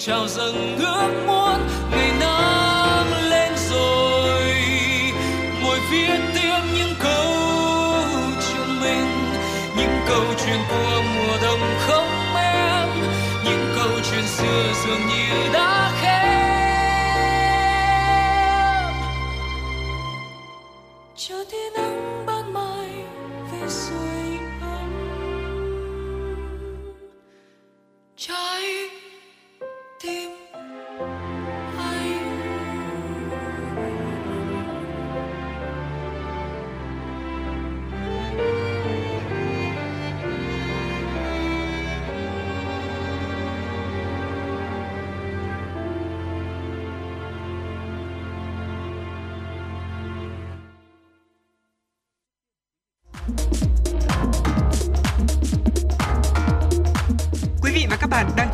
S6: Trào dâng ước muốn ngày nắng lên rồi. Ngồi viết tiếp những câu chuyện mình, những câu chuyện của mùa đông không em, những câu chuyện xưa dường như đã khép chờ tia nắng ban mai về sưởi ấm trái tim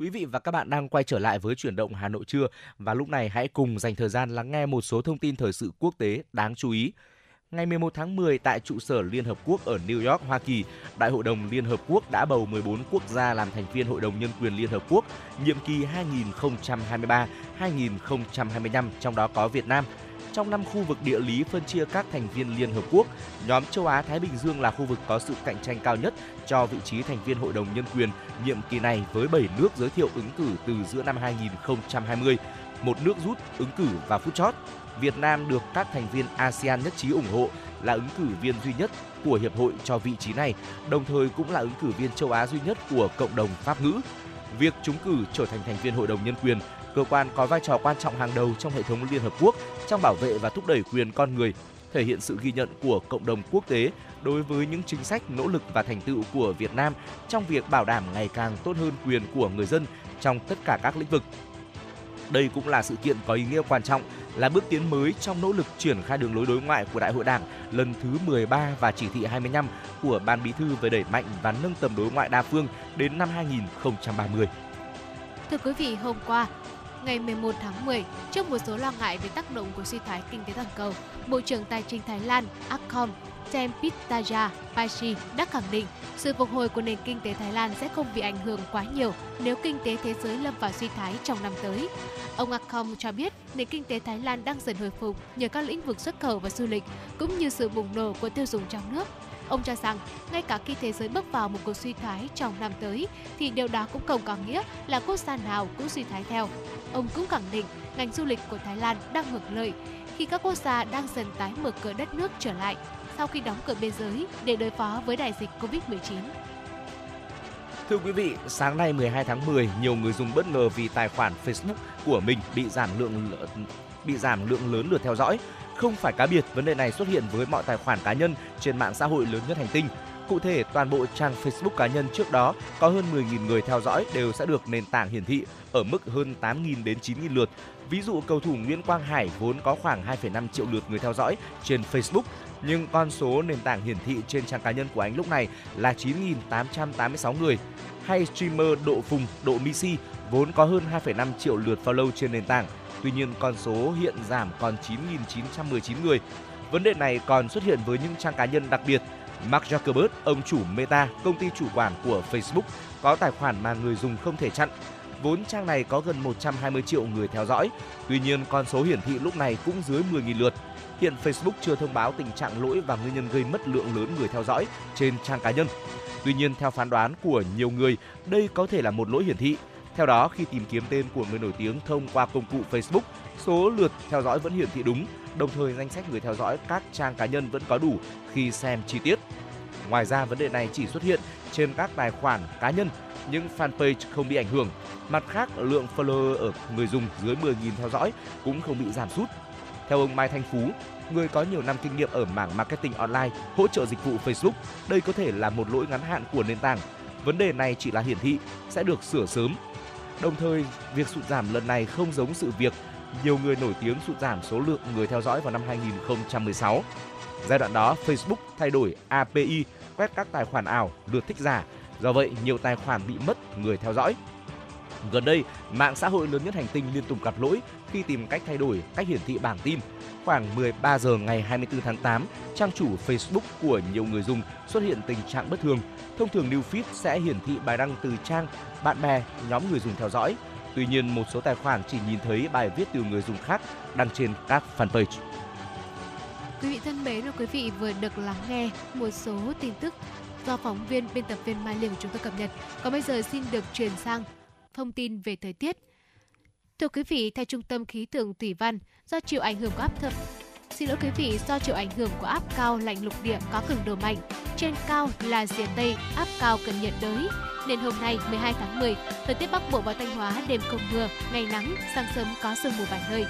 S2: Quý vị và các bạn đang quay trở lại với chuyển động Hà Nội trưa và lúc này hãy cùng dành thời gian lắng nghe một số thông tin thời sự quốc tế đáng chú ý. Ngày 11 tháng 10 tại trụ sở Liên Hợp Quốc ở New York, Hoa Kỳ, Đại hội đồng Liên Hợp Quốc đã bầu 14 quốc gia làm thành viên Hội đồng Nhân quyền Liên Hợp Quốc nhiệm kỳ 2023-2025, trong đó có Việt Nam. Trong năm khu vực địa lý phân chia các thành viên Liên Hợp Quốc, nhóm châu Á-Thái Bình Dương là khu vực có sự cạnh tranh cao nhất cho vị trí thành viên Hội đồng Nhân quyền nhiệm kỳ này với 7 nước giới thiệu ứng cử từ giữa năm 2020, một nước rút ứng cử vào phút chót. Việt Nam được các thành viên ASEAN nhất trí ủng hộ là ứng cử viên duy nhất của hiệp hội cho vị trí này, đồng thời cũng là ứng cử viên châu Á duy nhất của cộng đồng Pháp ngữ. Việc trúng cử trở thành thành viên Hội đồng Nhân quyền, cơ quan có vai trò quan trọng hàng đầu trong hệ thống Liên Hợp Quốc trong bảo vệ và thúc đẩy quyền con người, thể hiện sự ghi nhận của cộng đồng quốc tế đối với những chính sách, nỗ lực và thành tựu của Việt Nam trong việc bảo đảm ngày càng tốt hơn quyền của người dân trong tất cả các lĩnh vực. Đây cũng là sự kiện có ý nghĩa quan trọng, là bước tiến mới trong nỗ lực triển khai đường lối đối ngoại của Đại hội Đảng lần thứ 13 và chỉ thị 25 của Ban Bí thư về đẩy mạnh và nâng tầm đối ngoại đa phương đến năm 2030.
S1: Thưa quý vị, hôm qua, ngày 11 tháng 10, trước một số lo ngại về tác động của suy thoái kinh tế toàn cầu, Bộ trưởng Tài chính Thái Lan Akom Tempitaja Pachi đã khẳng định sự phục hồi của nền kinh tế Thái Lan sẽ không bị ảnh hưởng quá nhiều nếu kinh tế thế giới lâm vào suy thoái trong năm tới. Ông Akom cho biết nền kinh tế Thái Lan đang dần hồi phục nhờ các lĩnh vực xuất khẩu và du lịch cũng như sự bùng nổ của tiêu dùng trong nước. Ông cho rằng, ngay cả khi thế giới bước vào một cuộc suy thoái trong năm tới, thì điều đó cũng không có nghĩa là quốc gia nào cũng suy thoái theo. Ông cũng khẳng định ngành du lịch của Thái Lan đang hưởng lợi khi các quốc gia đang dần tái mở cửa đất nước trở lại sau khi đóng cửa biên giới để đối phó với đại dịch Covid-19.
S2: Thưa quý vị, sáng nay 12 tháng 10, nhiều người dùng bất ngờ vì tài khoản Facebook của mình bị giảm lượng bị giảm lượng lớn lượt theo dõi. Không phải cá biệt, vấn đề này xuất hiện với mọi tài khoản cá nhân trên mạng xã hội lớn nhất hành tinh. Cụ thể, toàn bộ trang Facebook cá nhân trước đó có hơn 10.000 người theo dõi đều sẽ được nền tảng hiển thị ở mức hơn 8.000 đến 9.000 lượt. Ví dụ cầu thủ Nguyễn Quang Hải vốn có khoảng 2,5 triệu lượt người theo dõi trên Facebook, nhưng con số nền tảng hiển thị trên trang cá nhân của anh lúc này là 9.886 người. Hay streamer Độ Phùng, Độ Misi vốn có hơn 2,5 triệu lượt follow trên nền tảng, tuy nhiên con số hiện giảm còn 9.919 người. Vấn đề này còn xuất hiện với những trang cá nhân đặc biệt. Mark Zuckerberg, ông chủ Meta, công ty chủ quản của Facebook, có tài khoản mà người dùng không thể chặn. Vốn trang này có gần 120 triệu người theo dõi. Tuy nhiên, con số hiển thị lúc này cũng dưới 10.000 lượt. Hiện Facebook chưa thông báo tình trạng lỗi và nguyên nhân gây mất lượng lớn người theo dõi trên trang cá nhân. Tuy nhiên, theo phán đoán của nhiều người, đây có thể là một lỗi hiển thị. Theo đó, khi tìm kiếm tên của người nổi tiếng thông qua công cụ Facebook, số lượt theo dõi vẫn hiển thị đúng, đồng thời danh sách người theo dõi các trang cá nhân vẫn có đủ khi xem chi tiết. Ngoài ra, vấn đề này chỉ xuất hiện trên các tài khoản cá nhân, nhưng fanpage không bị ảnh hưởng. Mặt khác, lượng follower ở người dùng dưới 10.000 theo dõi cũng không bị giảm sút. Theo ông Mai Thanh Phú, người có nhiều năm kinh nghiệm ở mảng marketing online, hỗ trợ dịch vụ Facebook, đây có thể là một lỗi ngắn hạn của nền tảng. Vấn đề này chỉ là hiển thị, sẽ được sửa sớm. Đồng thời, việc sụt giảm lần này không giống sự việc nhiều người nổi tiếng sụt giảm số lượng người theo dõi vào năm 2016. Giai đoạn đó, Facebook thay đổi API quét các tài khoản ảo, lượt thích giả. Do vậy, nhiều tài khoản bị mất người theo dõi. Gần đây, mạng xã hội lớn nhất hành tinh liên tục gặp lỗi khi tìm cách thay đổi cách hiển thị bảng tin. Khoảng 13 giờ ngày 24 tháng 8, trang chủ Facebook của nhiều người dùng xuất hiện tình trạng bất thường. Thông thường New Feed sẽ hiển thị bài đăng từ trang, bạn bè, nhóm người dùng theo dõi. Tuy nhiên, một số tài khoản chỉ nhìn thấy bài viết từ người dùng khác đăng trên các fanpage.
S1: Quý vị thân mến và quý vị vừa được lắng nghe một số tin tức do phóng viên biên tập viên Mai Liên của chúng tôi cập nhật. Còn bây giờ xin được chuyển sang thông tin về thời tiết. Thưa quý vị, theo Trung tâm Khí tượng Thủy văn, do chịu ảnh hưởng của áp thấp Xin lỗi quý vị, do chịu ảnh hưởng của áp cao lạnh lục địa có cường độ mạnh, trên cao là rìa Tây áp cao cận nhiệt đới, nên hôm nay 12 tháng 10, thời tiết Bắc Bộ và Thanh Hóa đêm không mưa, ngày nắng, sáng sớm có sương mù vài nơi.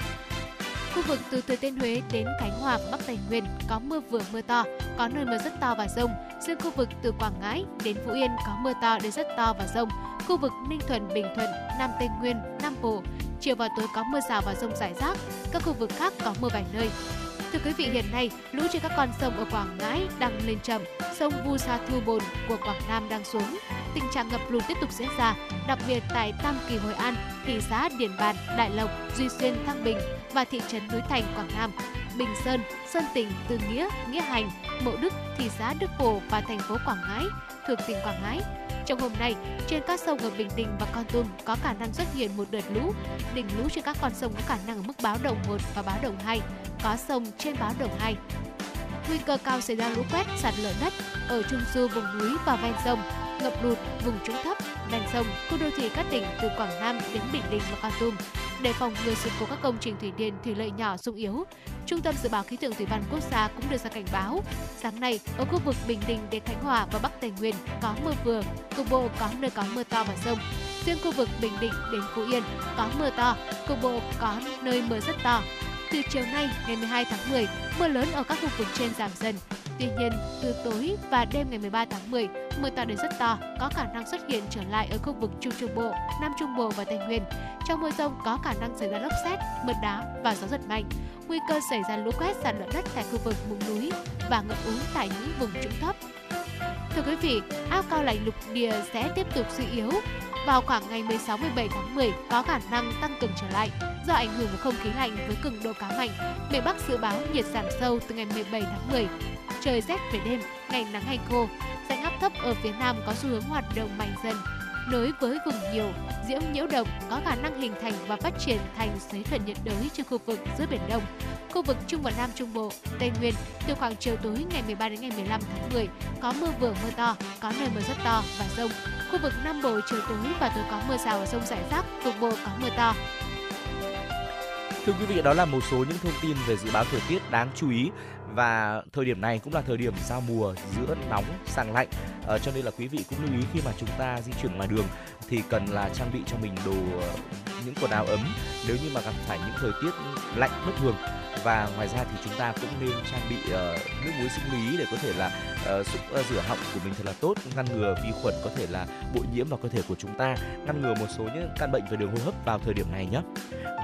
S1: Khu vực từ Thừa Thiên Huế đến Khánh Hòa và Bắc Tây Nguyên có mưa vừa mưa to, có nơi mưa rất to và rông. Riêng khu vực từ Quảng Ngãi đến Phú Yên có mưa to đến rất to và rông. Khu vực Ninh Thuận, Bình Thuận, Nam Tây Nguyên, Nam Bộ, chiều và tối có mưa rào và rông rải rác. Các khu vực khác có mưa vài nơi. Thưa quý vị, hiện nay lũ trên các con sông ở Quảng Ngãi đang lên chậm, sông Vu Sa Thu Bồn của Quảng Nam đang xuống. Tình trạng ngập lụt tiếp tục diễn ra, đặc biệt tại Tam Kỳ Hội An, thị xã Điền Bàn, Đại Lộc, Duy Xuyên, Thăng Bình và thị trấn núi Thành, Quảng Nam, Bình Sơn, Sơn Tỉnh, Từ Nghĩa, Nghĩa Hành, Mộ Đức, thị xã Đức Phổ và thành phố Quảng Ngãi thuộc tỉnh Quảng Ngãi. Trong hôm nay, trên các sông ở Bình Định và Con Tum có khả năng xuất hiện một đợt lũ. Đỉnh lũ trên các con sông có khả năng ở mức báo động 1 và báo động 2, có sông trên báo động 2. Nguy cơ cao xảy ra lũ quét, sạt lở đất ở trung du vùng núi và ven sông, ngập lụt vùng trũng thấp ven sông, khu đô thị các tỉnh từ Quảng Nam đến Bình Định và Con Tum. Để phòng ngừa sự cố các công trình thủy điện thủy lợi nhỏ sung yếu, Trung tâm Dự báo Khí tượng Thủy văn Quốc gia cũng đưa ra cảnh báo. Sáng nay, ở khu vực Bình Định đến Khánh Hòa và Bắc Tây Nguyên có mưa vừa, cục bộ có nơi có mưa to và rông. Riêng khu vực Bình Định đến Phú Yên có mưa to, cục bộ có nơi mưa rất to. Từ chiều nay, ngày 12 tháng 10, mưa lớn ở các khu vực trên giảm dần. Tuy nhiên, từ tối và đêm ngày 13 tháng 10, mưa to đến rất to có khả năng xuất hiện trở lại ở khu vực Trung Trung Bộ, Nam Trung Bộ và Tây Nguyên. Trong mưa rông có khả năng xảy ra lốc xét, mưa đá và gió giật mạnh. Nguy cơ xảy ra lũ quét sạt lở đất tại khu vực vùng núi và ngập úng tại những vùng trũng thấp. Thưa quý vị, áp cao lạnh lục địa sẽ tiếp tục suy yếu. Vào khoảng ngày 16-17 tháng 10 có khả năng tăng cường trở lại do ảnh hưởng của không khí lạnh với cường độ khá mạnh. Miền Bắc dự báo nhiệt giảm sâu từ ngày 17 tháng 10. Trời rét về đêm, ngày nắng hay khô. dạnh áp thấp ở phía Nam có xu hướng hoạt động mạnh dần, nối với vùng nhiều diễm nhiễu động có khả năng hình thành và phát triển thành xoáy thuận nhiệt đới trên khu vực giữa biển Đông. Khu vực Trung và Nam Trung Bộ, Tây Nguyên từ khoảng chiều tối ngày 13 đến ngày 15 tháng 10 có mưa vừa mưa to, có nơi mưa rất to và rông. Khu vực Nam Bộ chiều tối và tối có mưa rào và rông rải rác, cục bộ có mưa to.
S2: Thưa quý vị, đó là một số những thông tin về dự báo thời tiết đáng chú ý và thời điểm này cũng là thời điểm giao mùa giữa nóng sang lạnh. À, cho nên là quý vị cũng lưu ý khi mà chúng ta di chuyển ngoài đường thì cần là trang bị cho mình đồ ờ, những quần áo ấm nếu như mà gặp phải những thời tiết lạnh bất thường. Và ngoài ra thì chúng ta cũng nên trang bị uh, nước muối sinh lý để có thể là uh, xúc uh, rửa họng của mình thật là tốt ngăn ngừa vi khuẩn có thể là bội nhiễm vào cơ thể của chúng ta ngăn ngừa một số những căn bệnh về đường hô hấp vào thời điểm này nhé.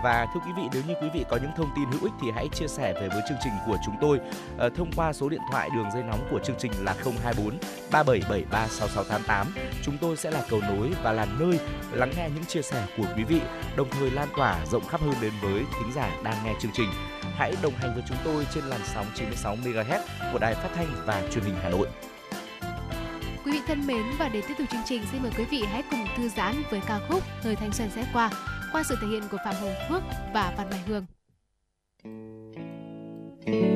S2: Và thưa quý vị nếu như quý vị có những thông tin hữu ích thì hãy chia sẻ về với chương trình của chúng tôi uh, thông qua số điện thoại đường dây nóng của chương trình là 024 3773 6688 chúng tôi sẽ là cầu nối và là nơi lắng nghe những chia sẻ của quý vị đồng thời lan tỏa rộng khắp hơn đến với thính giả đang nghe chương trình hãy đồng hành với chúng tôi trên làn sóng 96 MHz của Đài Phát thanh và Truyền hình Hà Nội.
S3: Quý vị thân mến, và để tiếp tục chương trình, xin mời quý vị hãy cùng thư giãn với ca khúc Thời thanh xuân sẽ qua qua sự thể hiện của Phạm Hồng Phước và Văn Mai Hương. hiên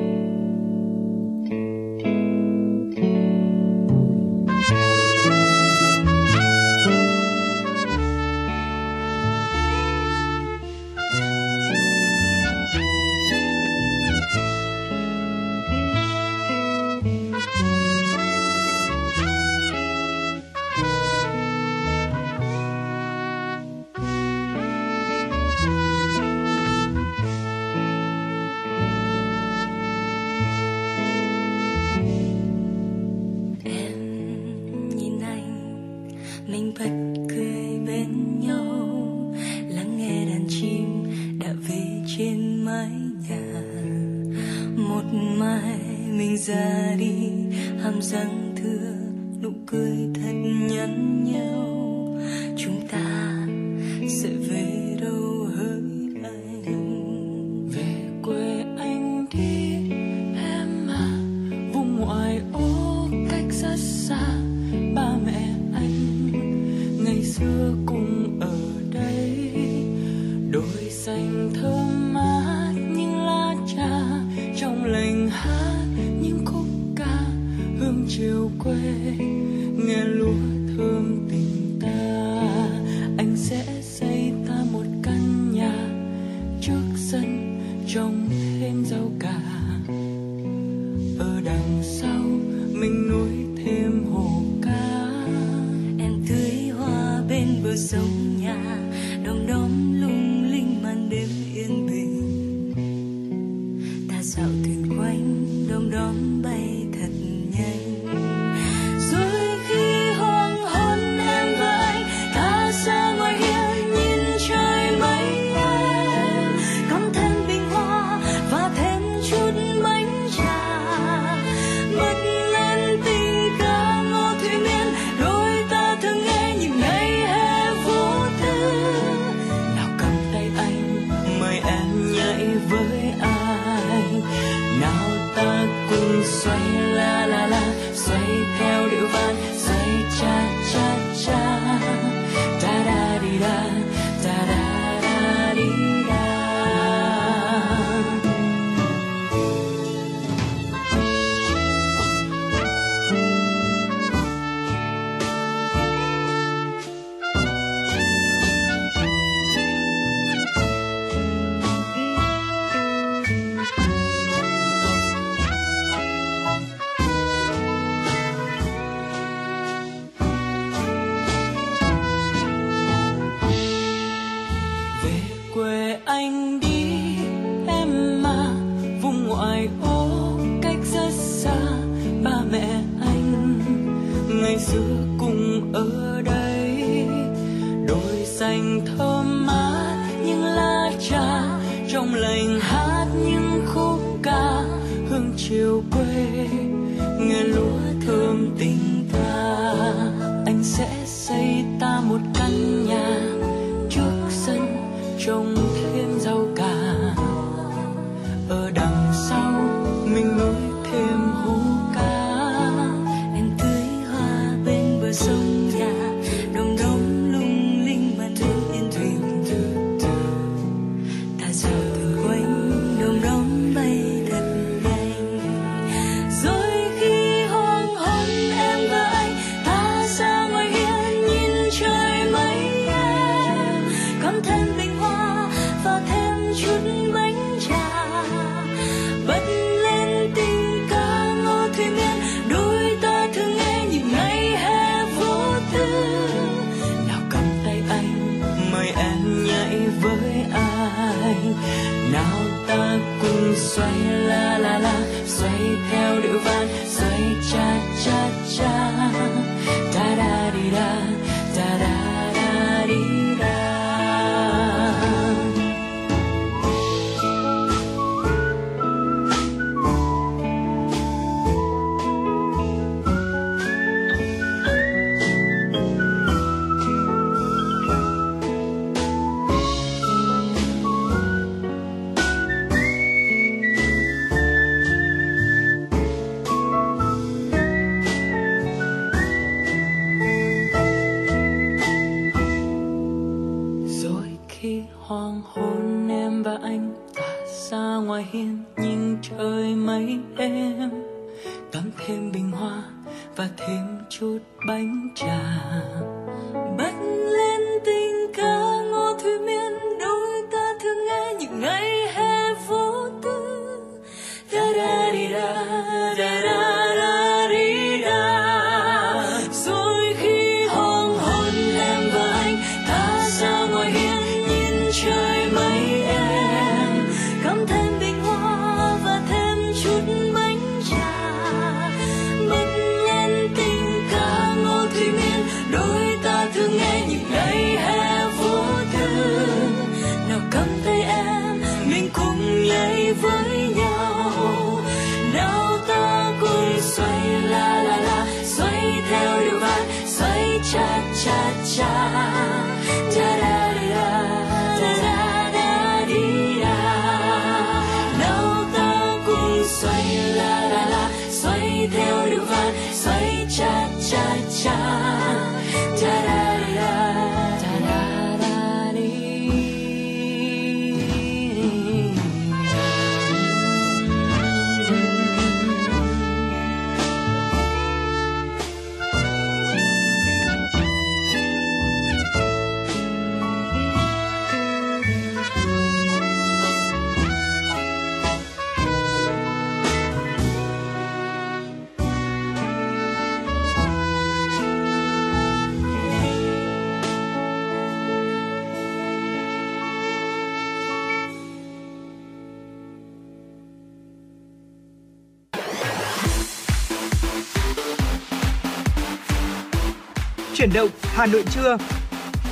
S4: Chuyển động Hà Nội trưa.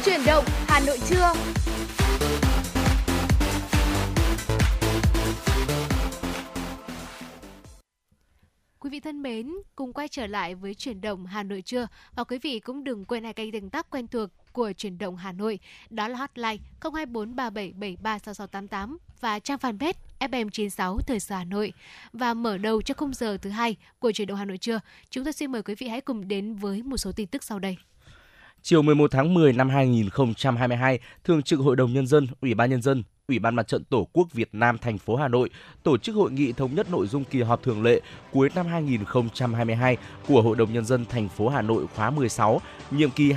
S5: Chuyển động Hà Nội trưa.
S1: Quý vị thân mến, cùng quay trở lại với chuyển động Hà Nội trưa và quý vị cũng đừng quên hai kênh tương tác quen thuộc của chuyển động Hà Nội, đó là hotline 02437736688 và trang fanpage FM96 Thời sự Hà Nội. Và mở đầu cho khung giờ thứ hai của chuyển động Hà Nội trưa, chúng tôi xin mời quý vị hãy cùng đến với một số tin tức sau đây.
S2: Chiều 11 tháng 10 năm 2022, Thường trực Hội đồng Nhân dân, Ủy ban Nhân dân, Ủy ban Mặt trận Tổ quốc Việt Nam thành phố Hà Nội tổ chức hội nghị thống nhất nội dung kỳ họp thường lệ cuối năm 2022 của Hội đồng Nhân dân thành phố Hà Nội khóa 16, nhiệm kỳ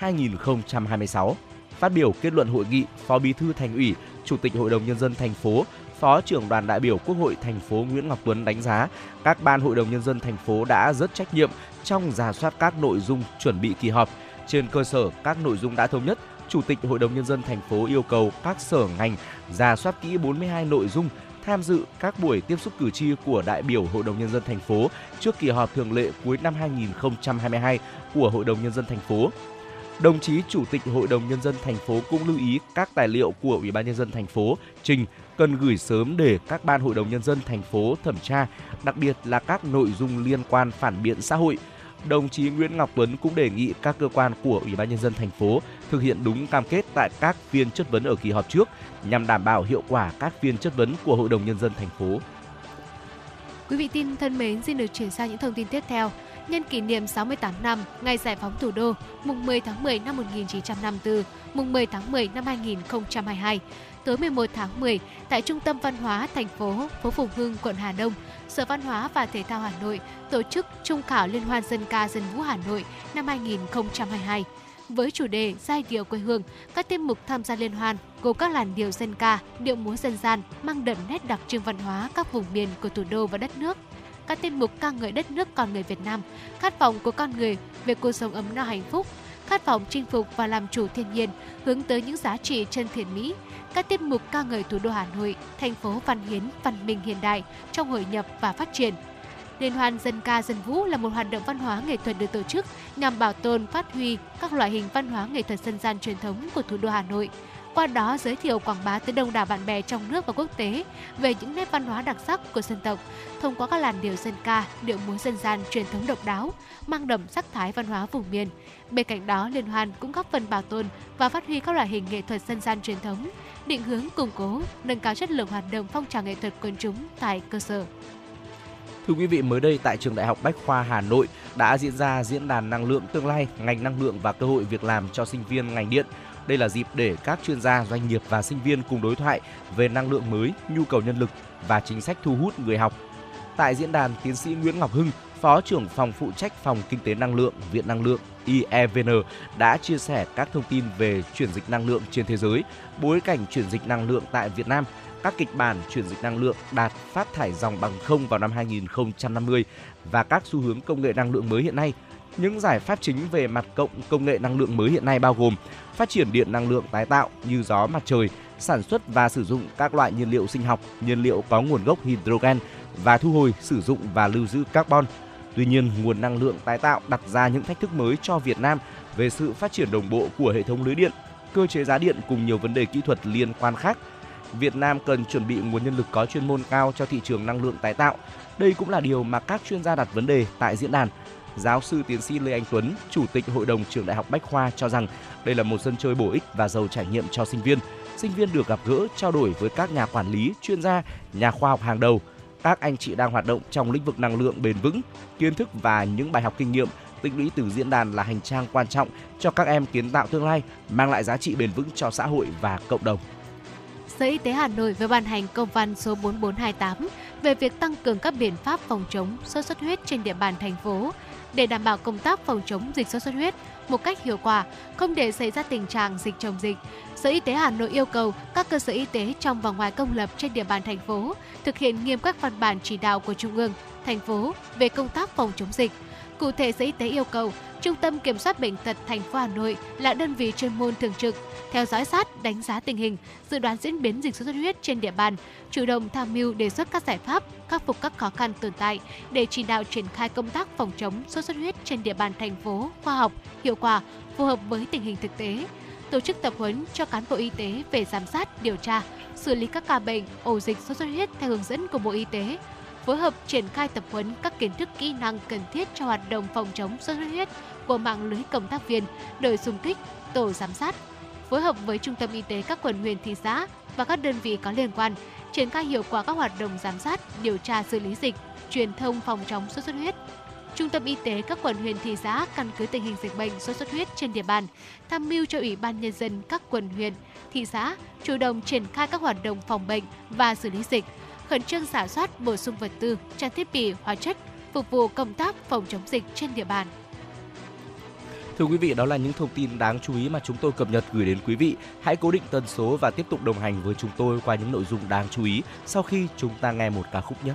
S2: 2021-2026. Phát biểu kết luận hội nghị, Phó Bí thư Thành ủy, Chủ tịch Hội đồng Nhân dân thành phố, Phó trưởng đoàn đại biểu Quốc hội thành phố Nguyễn Ngọc Tuấn đánh giá các ban hội đồng nhân dân thành phố đã rất trách nhiệm trong giả soát các nội dung chuẩn bị kỳ họp. Trên cơ sở các nội dung đã thống nhất, Chủ tịch Hội đồng nhân dân thành phố yêu cầu các sở ngành giả soát kỹ 42 nội dung tham dự các buổi tiếp xúc cử tri của đại biểu Hội đồng nhân dân thành phố trước kỳ họp thường lệ cuối năm 2022 của Hội đồng nhân dân thành phố. Đồng chí Chủ tịch Hội đồng nhân dân thành phố cũng lưu ý các tài liệu của Ủy ban nhân dân thành phố trình cần gửi sớm để các ban hội đồng nhân dân thành phố thẩm tra, đặc biệt là các nội dung liên quan phản biện xã hội. Đồng chí Nguyễn Ngọc Tuấn cũng đề nghị các cơ quan của Ủy ban nhân dân thành phố thực hiện đúng cam kết tại các phiên chất vấn ở kỳ họp trước nhằm đảm bảo hiệu quả các phiên chất vấn của Hội đồng nhân dân thành phố.
S1: Quý vị tin thân mến, xin được chuyển sang những thông tin tiếp theo. Nhân kỷ niệm 68 năm ngày giải phóng thủ đô, mùng 10 tháng 10 năm 1954, mùng 10 tháng 10 năm 2022, tối 11 tháng 10 tại Trung tâm Văn hóa thành phố, phố Phùng Hưng, quận Hà Đông, Sở Văn hóa và Thể thao Hà Nội tổ chức Trung khảo Liên hoan dân ca dân vũ Hà Nội năm 2022 với chủ đề Giai điệu quê hương. Các tiết mục tham gia liên hoan gồm các làn điệu dân ca, điệu múa dân gian mang đậm nét đặc trưng văn hóa các vùng miền của thủ đô và đất nước. Các tiết mục ca ngợi đất nước con người Việt Nam, khát vọng của con người về cuộc sống ấm no hạnh phúc, khát vọng chinh phục và làm chủ thiên nhiên, hướng tới những giá trị chân thiện mỹ. Các tiết mục ca ngợi thủ đô Hà Nội, thành phố văn hiến, văn minh hiện đại trong hội nhập và phát triển. Liên hoan dân ca dân vũ là một hoạt động văn hóa nghệ thuật được tổ chức nhằm bảo tồn, phát huy các loại hình văn hóa nghệ thuật dân gian truyền thống của thủ đô Hà Nội. Qua đó giới thiệu quảng bá tới đông đảo bạn bè trong nước và quốc tế về những nét văn hóa đặc sắc của dân tộc thông qua các làn điệu dân ca, điệu múa dân gian truyền thống độc đáo, mang đậm sắc thái văn hóa vùng miền. Bên cạnh đó, liên hoan cũng góp phần bảo tồn và phát huy các loại hình nghệ thuật dân gian truyền thống, định hướng củng cố, nâng cao chất lượng hoạt động phong trào nghệ thuật quần chúng tại cơ sở.
S2: Thưa quý vị, mới đây tại Trường Đại học Bách khoa Hà Nội đã diễn ra diễn đàn năng lượng tương lai, ngành năng lượng và cơ hội việc làm cho sinh viên ngành điện. Đây là dịp để các chuyên gia, doanh nghiệp và sinh viên cùng đối thoại về năng lượng mới, nhu cầu nhân lực và chính sách thu hút người học. Tại diễn đàn, tiến sĩ Nguyễn Ngọc Hưng, Phó trưởng phòng phụ trách phòng kinh tế năng lượng, Viện Năng lượng IEVN đã chia sẻ các thông tin về chuyển dịch năng lượng trên thế giới, bối cảnh chuyển dịch năng lượng tại Việt Nam, các kịch bản chuyển dịch năng lượng đạt phát thải dòng bằng không vào năm 2050 và các xu hướng công nghệ năng lượng mới hiện nay. Những giải pháp chính về mặt cộng công nghệ năng lượng mới hiện nay bao gồm phát triển điện năng lượng tái tạo như gió mặt trời, sản xuất và sử dụng các loại nhiên liệu sinh học, nhiên liệu có nguồn gốc hydrogen và thu hồi, sử dụng và lưu giữ carbon. Tuy nhiên, nguồn năng lượng tái tạo đặt ra những thách thức mới cho Việt Nam về sự phát triển đồng bộ của hệ thống lưới điện, cơ chế giá điện cùng nhiều vấn đề kỹ thuật liên quan khác. Việt Nam cần chuẩn bị nguồn nhân lực có chuyên môn cao cho thị trường năng lượng tái tạo. Đây cũng là điều mà các chuyên gia đặt vấn đề tại diễn đàn. Giáo sư tiến sĩ Lê Anh Tuấn, Chủ tịch Hội đồng Trường Đại học Bách Khoa cho rằng đây là một sân chơi bổ ích và giàu trải nghiệm cho sinh viên. Sinh viên được gặp gỡ, trao đổi với các nhà quản lý, chuyên gia, nhà khoa học hàng đầu, các anh chị đang hoạt động trong lĩnh vực năng lượng bền vững, kiến thức và những bài học kinh nghiệm tích lũy từ diễn đàn là hành trang quan trọng cho các em kiến tạo tương lai, mang lại giá trị bền vững cho xã hội và cộng đồng.
S1: Sở Y tế Hà Nội vừa ban hành công văn số 4428 về việc tăng cường các biện pháp phòng chống sốt xuất huyết trên địa bàn thành phố để đảm bảo công tác phòng chống dịch sốt xuất huyết một cách hiệu quả, không để xảy ra tình trạng dịch chồng dịch. Sở Y tế Hà Nội yêu cầu các cơ sở y tế trong và ngoài công lập trên địa bàn thành phố thực hiện nghiêm các văn bản chỉ đạo của Trung ương, thành phố về công tác phòng chống dịch. Cụ thể, Sở Y tế yêu cầu Trung tâm Kiểm soát Bệnh tật thành phố Hà Nội là đơn vị chuyên môn thường trực, theo dõi sát, đánh giá tình hình, dự đoán diễn biến dịch sốt xuất huyết trên địa bàn, chủ động tham mưu đề xuất các giải pháp, khắc phục các khó khăn tồn tại để chỉ đạo triển khai công tác phòng chống sốt xuất huyết trên địa bàn thành phố khoa học, hiệu quả, phù hợp với tình hình thực tế. Tổ chức tập huấn cho cán bộ y tế về giám sát, điều tra, xử lý các ca bệnh, ổ dịch sốt xuất huyết theo hướng dẫn của Bộ Y tế, phối hợp triển khai tập huấn các kiến thức kỹ năng cần thiết cho hoạt động phòng chống sốt xuất huyết của mạng lưới cộng tác viên, đội xung kích, tổ giám sát, phối hợp với trung tâm y tế các quận huyện thị xã và các đơn vị có liên quan triển khai hiệu quả các hoạt động giám sát, điều tra xử lý dịch, truyền thông phòng chống sốt xuất huyết. Trung tâm y tế các quận huyện thị xã căn cứ tình hình dịch bệnh sốt xuất huyết trên địa bàn, tham mưu cho Ủy ban nhân dân các quận huyện, thị xã chủ động triển khai các hoạt động phòng bệnh và xử lý dịch, khẩn trương giả soát bổ sung vật tư, trang thiết bị, hóa chất phục vụ công tác phòng chống dịch trên địa bàn.
S2: Thưa quý vị, đó là những thông tin đáng chú ý mà chúng tôi cập nhật gửi đến quý vị. Hãy cố định tần số và tiếp tục đồng hành với chúng tôi qua những nội dung đáng chú ý sau khi chúng ta nghe một ca khúc nhé.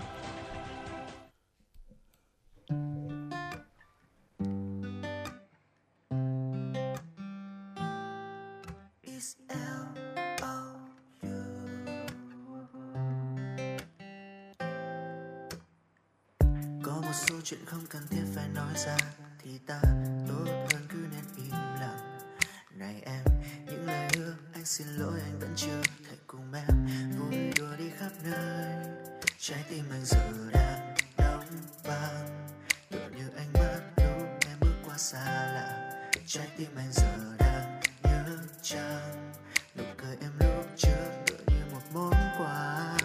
S7: Một số chuyện không cần thiết phải nói ra thì ta tốt hơn cứ nên im lặng. Này em, những lời hứa anh xin lỗi anh vẫn chưa thể cùng em vui đùa đi khắp nơi. Trái tim anh giờ đang đóng băng, tựa như anh mất lúc em bước qua xa lạ. Trái tim anh giờ đang nhớ chăng nụ cười em lúc trước tựa như một món quà.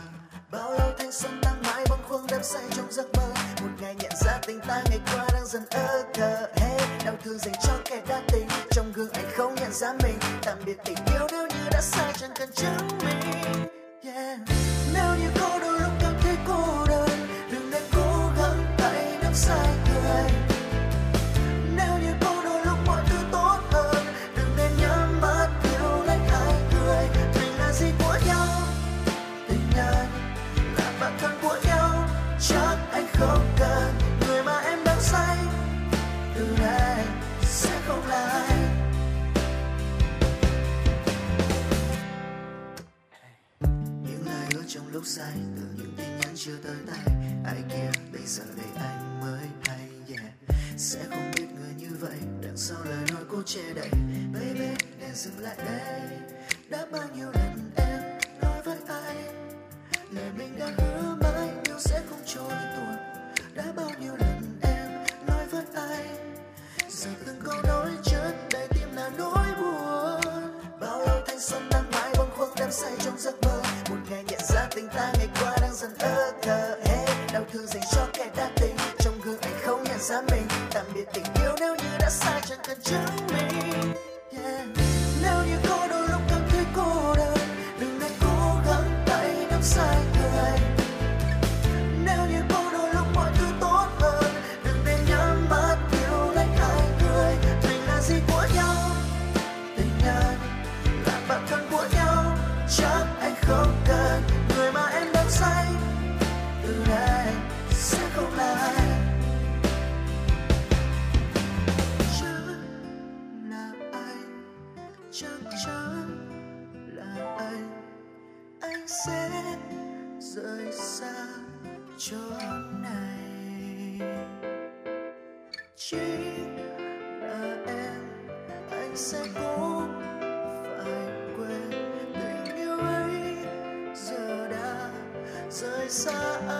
S7: Bao lâu thanh xuân tăng vương đắm say trong giấc mơ. Một ngày nhận ra tình ta ngày qua đang dần ơ cờ. Hey, đau thương dành cho kẻ đã tình. Trong gương anh không nhận ra mình. Tạm biệt tình yêu nếu như đã sai chẳng cần chứng minh. Yeah. nếu như có đôi say. Từ những tin nhắn chưa tới tay, ai kia, bây giờ đây anh mới hay, yeah. Sẽ không biết người như vậy, đằng sau lời nói cô che đậy. Baby nên dừng lại đây. Đã bao nhiêu lần em nói với anh lời mình đã hứa mãi yêu sẽ không trôi tuột. Đã bao nhiêu lần em nói với anh giờ từng câu nói chết đầy tim là nỗi buồn. Bao lâu thanh xuân đang mãi bâng khuâng đắm say trong giấc mơ. Ra mình. Tạm biệt tình yêu nếu như đã sai chẳng cần chứng minh. rời xa chốn này. Chỉ là em, anh sẽ cố phải quên tình yêu ấy. Giờ đã rời xa anh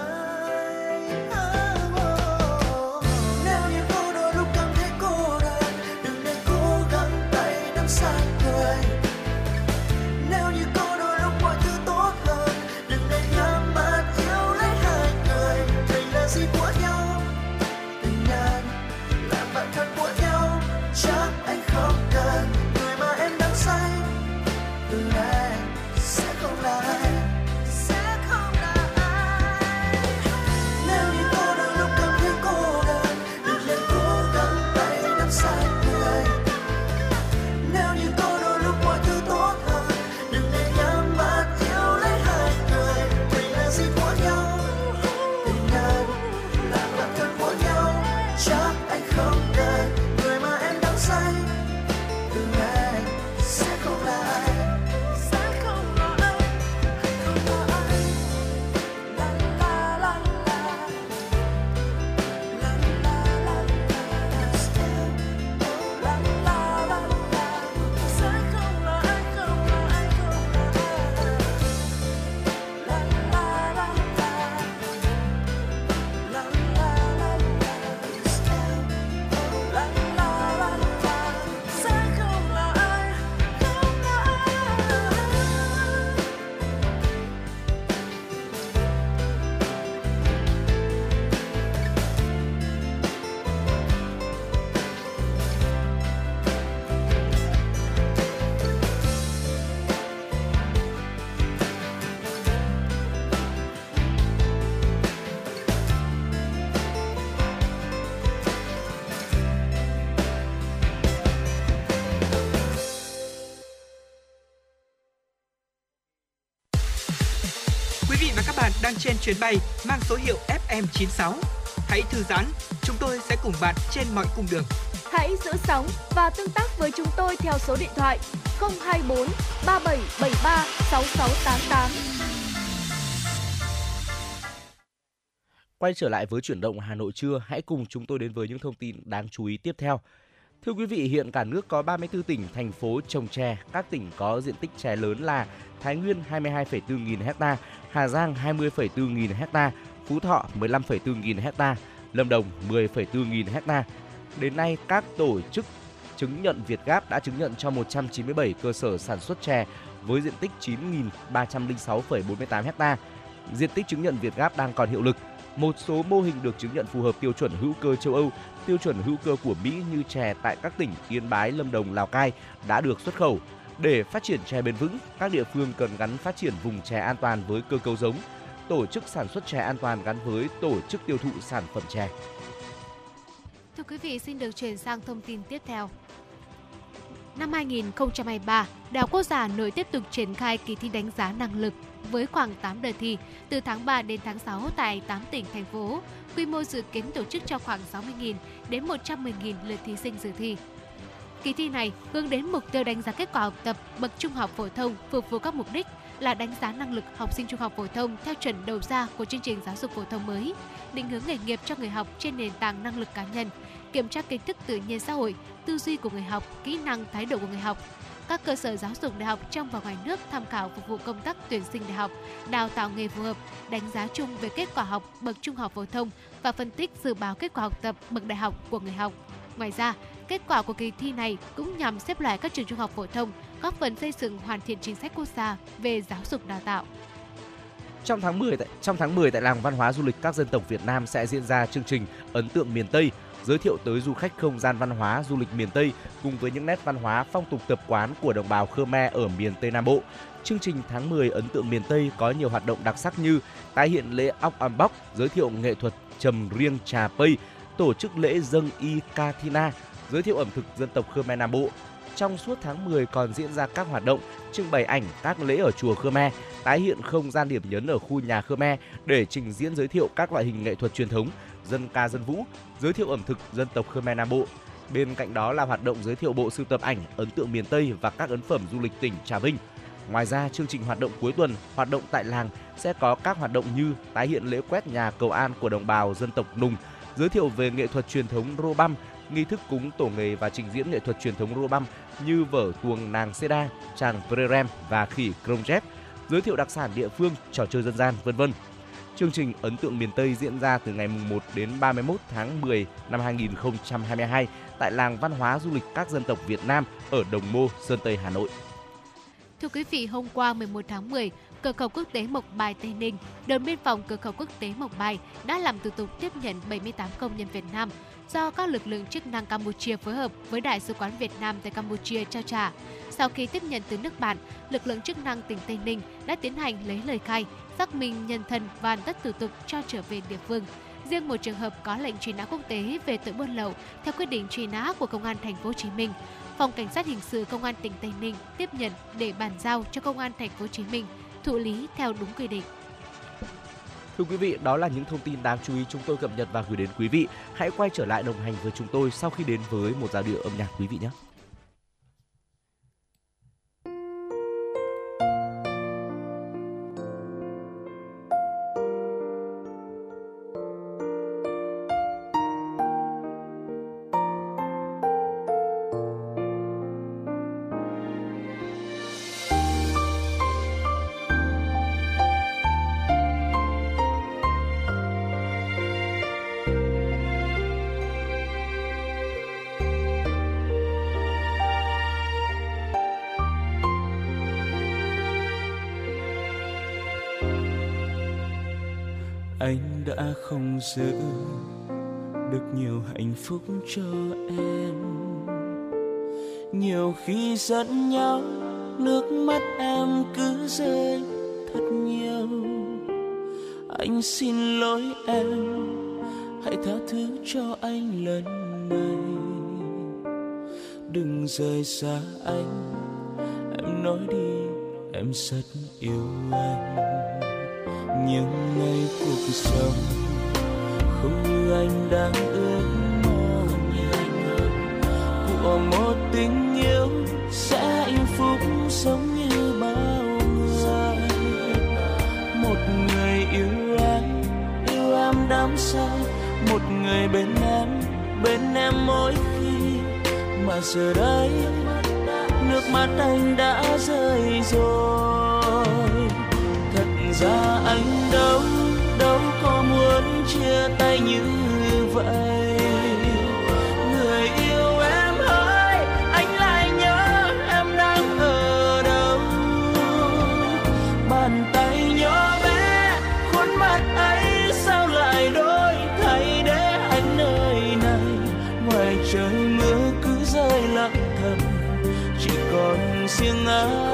S7: bạn đang
S4: trên chuyến bay mang số hiệu FM96. Hãy thư giãn, chúng tôi sẽ cùng bạn trên mọi cung đường.
S5: Hãy giữ sóng và tương tác với chúng tôi theo số điện thoại 024 3773 6688.
S2: Quay trở lại với chuyển động Hà Nội trưa, hãy cùng chúng tôi đến với những thông tin đáng chú ý tiếp theo. Thưa quý vị, hiện cả nước có 34 tỉnh, thành phố trồng chè. Các tỉnh có diện tích chè lớn là Thái Nguyên 22,4 nghìn hecta, Hà Giang 20,4 nghìn hecta, Phú Thọ 15,4 nghìn hecta, Lâm Đồng 10,4 nghìn hecta. Đến nay, các tổ chức chứng nhận Việt Gáp đã chứng nhận cho 197 cơ sở sản xuất chè với diện tích 9.306,48 ha. Diện tích chứng nhận Việt Gáp đang còn hiệu lực. Một số mô hình được chứng nhận phù hợp tiêu chuẩn hữu cơ châu Âu, tiêu chuẩn hữu cơ của Mỹ như chè tại các tỉnh Yên Bái, Lâm Đồng, Lào Cai đã được xuất khẩu. Để phát triển chè bền vững, các địa phương cần gắn phát triển vùng chè an toàn với cơ cấu giống, tổ chức sản xuất chè an toàn gắn với tổ chức tiêu thụ sản phẩm chè.
S1: Thưa quý vị, xin được chuyển sang thông tin tiếp theo. Năm 2023, Đại học Quốc gia Hà Nội tiếp tục triển khai kỳ thi đánh giá năng lực với khoảng 8 đợt thi từ tháng 3 đến tháng 6 tại 8 tỉnh, thành phố. Quy mô dự kiến tổ chức cho khoảng 60.000 đến 110.000 lượt thí sinh dự thi. Kỳ thi này hướng đến mục tiêu đánh giá kết quả học tập bậc trung học phổ thông phục vụ các mục đích là đánh giá năng lực học sinh trung học phổ thông theo chuẩn đầu ra của chương trình giáo dục phổ thông mới, định hướng nghề nghiệp cho người học trên nền tảng năng lực cá nhân, kiểm tra kiến thức tự nhiên xã hội, tư duy của người học, kỹ năng, thái độ của người học. Các cơ sở giáo dục đại học trong và ngoài nước tham khảo phục vụ công tác tuyển sinh đại học, đào tạo nghề phù hợp, đánh giá chung về kết quả học bậc trung học phổ thông và phân tích dự báo kết quả học tập bậc đại học của người học. Ngoài ra, kết quả của kỳ thi này cũng nhằm xếp loại các trường trung học phổ thông, góp phần xây dựng hoàn thiện chính sách quốc gia về giáo dục đào tạo.
S2: Trong tháng 10 tại trong tháng 10 tại làng văn hóa du lịch các dân tộc Việt Nam sẽ diễn ra chương trình ấn tượng miền Tây giới thiệu tới du khách không gian văn hóa du lịch miền Tây cùng với những nét văn hóa phong tục tập quán của đồng bào Khmer ở miền Tây Nam Bộ. Chương trình tháng 10 ấn tượng miền Tây có nhiều hoạt động đặc sắc như tái hiện lễ óc am bóc, giới thiệu nghệ thuật trầm riêng trà pây, tổ chức lễ dâng y Kathina, giới thiệu ẩm thực dân tộc Khmer Nam Bộ. Trong suốt tháng 10 còn diễn ra các hoạt động trưng bày ảnh các lễ ở chùa Khmer, tái hiện không gian điểm nhấn ở khu nhà Khmer để trình diễn giới thiệu các loại hình nghệ thuật truyền thống, dân ca dân vũ, giới thiệu ẩm thực dân tộc Khmer Nam Bộ. Bên cạnh đó là hoạt động giới thiệu bộ sưu tập ảnh ấn tượng miền Tây và các ấn phẩm du lịch tỉnh Trà Vinh. Ngoài ra, chương trình hoạt động cuối tuần, hoạt động tại làng sẽ có các hoạt động như tái hiện lễ quét nhà cầu an của đồng bào dân tộc Nùng, giới thiệu về nghệ thuật truyền thống rô băm, nghi thức cúng tổ nghề và trình diễn nghệ thuật truyền thống rô băm như vở tuồng nàng Seda, chàng Prerem và khỉ Krongjet, giới thiệu đặc sản địa phương, trò chơi dân gian, vân vân. Chương trình Ấn tượng miền Tây diễn ra từ ngày 1 đến 31 tháng 10 năm 2022 tại làng văn hóa du lịch các dân tộc Việt Nam ở Đồng Mô, Sơn Tây, Hà Nội.
S1: Thưa quý vị, hôm qua 11 tháng 10, cửa khẩu quốc tế Mộc Bài Tây Ninh, đồn biên phòng cửa khẩu quốc tế Mộc Bài đã làm thủ tục tiếp nhận 78 công nhân Việt Nam do các lực lượng chức năng Campuchia phối hợp với Đại sứ quán Việt Nam tại Campuchia trao trả. Sau khi tiếp nhận từ nước bạn, lực lượng chức năng tỉnh Tây Ninh đã tiến hành lấy lời khai, xác minh nhân thân và tất thủ tục cho trở về địa phương. Riêng một trường hợp có lệnh truy nã quốc tế về tội buôn lậu theo quyết định truy nã của công an thành phố Hồ Chí Minh, phòng cảnh sát hình sự công an tỉnh Tây Ninh tiếp nhận để bàn giao cho công an thành phố Hồ Chí Minh thụ lý theo đúng quy định.
S2: Thưa quý vị, đó là những thông tin đáng chú ý chúng tôi cập nhật và gửi đến quý vị. Hãy quay trở lại đồng hành với chúng tôi sau khi đến với một giai điệu âm nhạc quý vị nhé.
S6: Giữ được nhiều hạnh phúc cho em. Nhiều khi giận nhau, nước mắt em cứ rơi thật nhiều. Anh xin lỗi em, hãy tha thứ cho anh lần này. Đừng rời xa anh, em nói đi, em rất yêu anh. Những ngày cuộc sống không như anh đang ước mơ của một tình yêu sẽ hạnh phúc sống như bao người. Một người yêu em yêu em đắm say. Một người bên em bên em mỗi khi. Mà giờ đây, nước mắt anh đã rơi rồi. Như vậy. Người yêu em ơi, anh lại nhớ em đang ở đâu? Bàn tay nhỏ bé, khuôn mặt ấy sao lại đổi thay để anh nơi này? Ngoài trời mưa cứ rơi lặng thầm, chỉ còn riêng anh.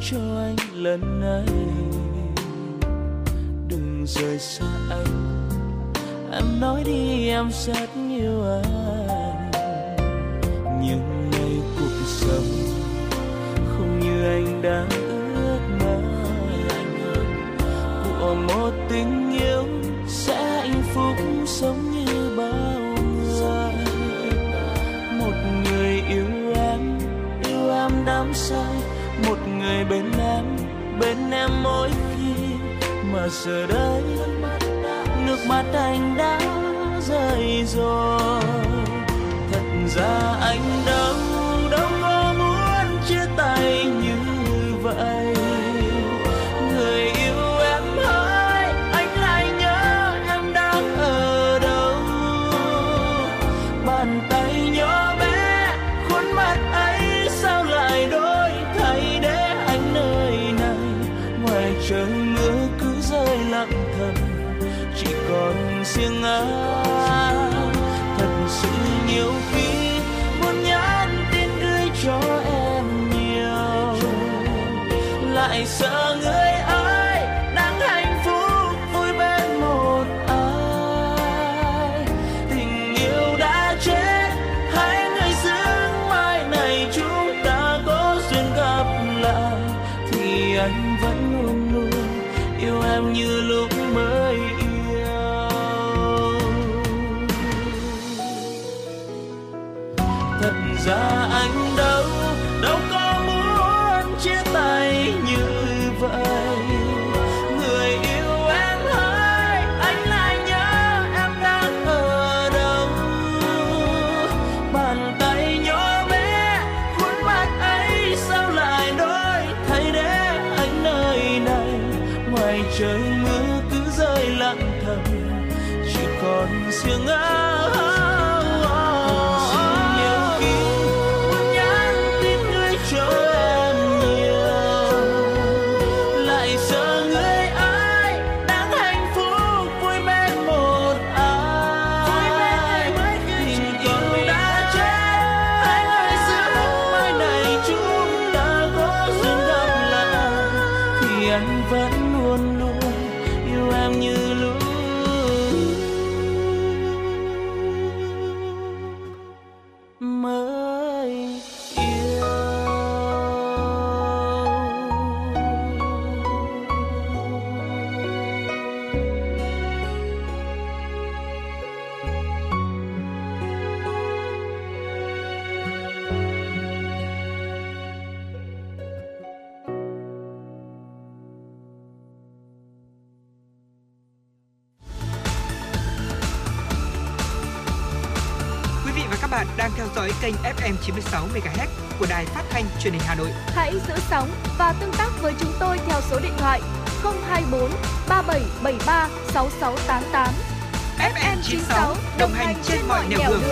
S6: Cho anh lần này. Đừng rời xa anh. Em nói đi, em rất yêu anh. Nhưng ngày cuộc sống không như anh đã ước mơ. Của một tình yêu sẽ hạnh phúc sống như bao người. Một người yêu em yêu em đắm say người bên em bên em mỗi khi mà giờ đây nước mắt anh đã rơi rồi. Thật ra anh đâu
S4: FM 96 MHz của đài phát thanh truyền hình Hà Nội.
S5: Hãy giữ sóng và tương tác với chúng tôi theo số điện thoại 024 3773 6688.
S4: FM 96 đồng hành trên mọi nẻo đường.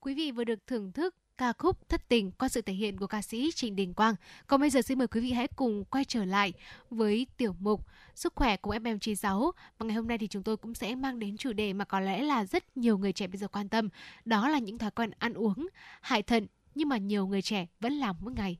S1: Quý vị vừa được thưởng thức ca khúc Thất tình qua sự thể hiện của ca sĩ Trịnh Đình Quang. Còn bây giờ xin mời quý vị hãy cùng quay trở lại với tiểu mục Sức khỏe của FM96. Và ngày hôm nay thì chúng tôi cũng sẽ mang đến chủ đề mà có lẽ là rất nhiều người trẻ bây giờ quan tâm. Đó là những thói quen ăn uống, hại thận, nhưng mà nhiều người trẻ vẫn làm mỗi ngày.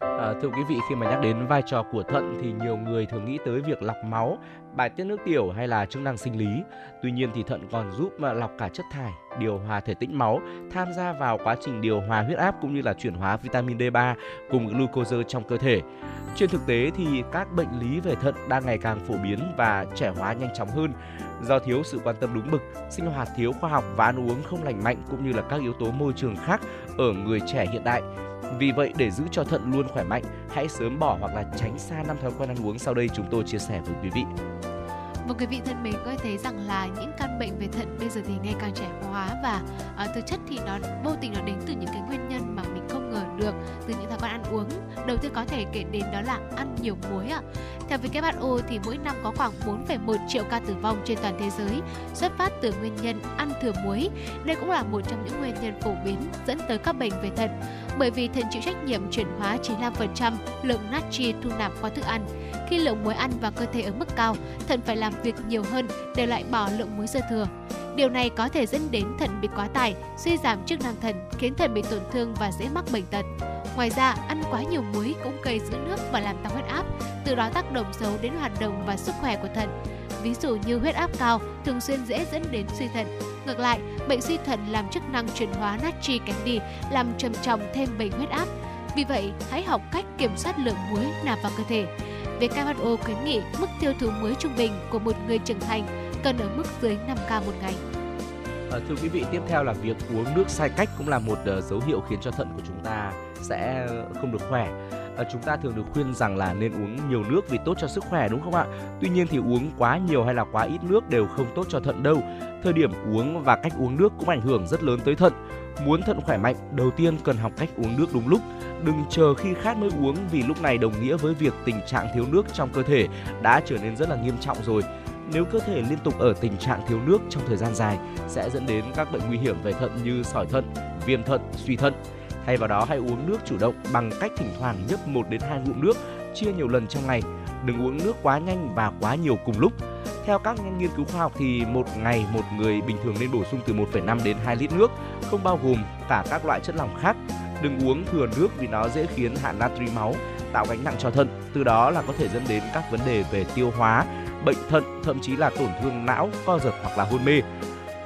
S2: À, thưa quý vị, khi mà nhắc đến vai trò của thận thì nhiều người thường nghĩ tới việc lọc máu, bài tiết nước tiểu hay là chức năng sinh lý. Tuy nhiên thì thận còn giúp mà lọc cả chất thải, điều hòa thể tĩnh máu, tham gia vào quá trình điều hòa huyết áp cũng như là chuyển hóa vitamin D3 cùng glucose trong cơ thể. Trên thực tế thì các bệnh lý về thận đang ngày càng phổ biến và trẻ hóa nhanh chóng hơn do thiếu sự quan tâm đúng mực, sinh hoạt thiếu khoa học và ăn uống không lành mạnh cũng như là các yếu tố môi trường khác ở người trẻ hiện đại. Vì vậy để giữ cho thận luôn khỏe mạnh, hãy sớm bỏ hoặc là tránh xa năm thói quen ăn uống sau đây chúng tôi chia sẻ với quý vị.
S1: Và quý vị thân mến có thể thấy rằng là những căn bệnh về thận bây giờ thì ngày càng trẻ hóa và uh, thực chất thì nó vô tình nó đến từ những cái nguyên nhân mà mình không được từ những thói quen ăn uống. Đầu tiên có thể kể đến đó là ăn nhiều muối ạ. Theo WHO thì mỗi năm có khoảng 4,1 triệu ca tử vong trên toàn thế giới xuất phát từ nguyên nhân ăn thừa muối. Đây cũng là một trong những nguyên nhân phổ biến dẫn tới các bệnh về thận. Bởi vì thận chịu trách nhiệm chuyển hóa 95% lượng natri thu nạp qua thức ăn. Khi lượng muối ăn vào cơ thể ở mức cao, thận phải làm việc nhiều hơn để loại bỏ lượng muối dư thừa. Điều này có thể dẫn đến thận bị quá tải, suy giảm chức năng thận, khiến thận bị tổn thương và dễ mắc bệnh tật. Ngoài ra, ăn quá nhiều muối cũng gây giữ nước và làm tăng huyết áp, từ đó tác động xấu đến hoạt động và sức khỏe của thận. Ví dụ như huyết áp cao thường xuyên dễ dẫn đến suy thận. Ngược lại, bệnh suy thận làm chức năng chuyển hóa natri kém đi, làm trầm trọng thêm bệnh huyết áp. Vì vậy, hãy học cách kiểm soát lượng muối nạp vào cơ thể. WHO khuyến nghị mức tiêu thụ muối trung bình của một người trưởng thành cần ở mức dưới 5 ca một ngày.
S2: À, thưa quý vị, tiếp theo là việc uống nước sai cách cũng là một uh, dấu hiệu khiến cho thận của chúng ta sẽ không được khỏe. À, chúng ta thường được khuyên rằng là nên uống nhiều nước vì tốt cho sức khỏe đúng không ạ? Tuy nhiên thì uống quá nhiều hay là quá ít nước đều không tốt cho thận đâu. Thời điểm uống và cách uống nước cũng ảnh hưởng rất lớn tới thận. Muốn thận khỏe mạnh, đầu tiên cần học cách uống nước đúng lúc. Đừng chờ khi khát mới uống vì lúc này đồng nghĩa với việc tình trạng thiếu nước trong cơ thể đã trở nên rất là nghiêm trọng rồi. Nếu cơ thể liên tục ở tình trạng thiếu nước trong thời gian dài sẽ dẫn đến các bệnh nguy hiểm về thận như sỏi thận, viêm thận, suy thận. Thay vào đó hãy uống nước chủ động bằng cách thỉnh thoảng nhấp 1 đến 2 ngụm nước, chia nhiều lần trong ngày. Đừng uống nước quá nhanh và quá nhiều cùng lúc. Theo các nghiên cứu khoa học thì một ngày một người bình thường nên bổ sung từ 1,5 đến 2 lít nước, không bao gồm cả các loại chất lỏng khác. Đừng uống thừa nước vì nó dễ khiến hạ natri máu, tạo gánh nặng cho thận, từ đó là có thể dẫn đến các vấn đề về tiêu hóa, bệnh thận, thậm chí là tổn thương não, co giật hoặc là hôn mê.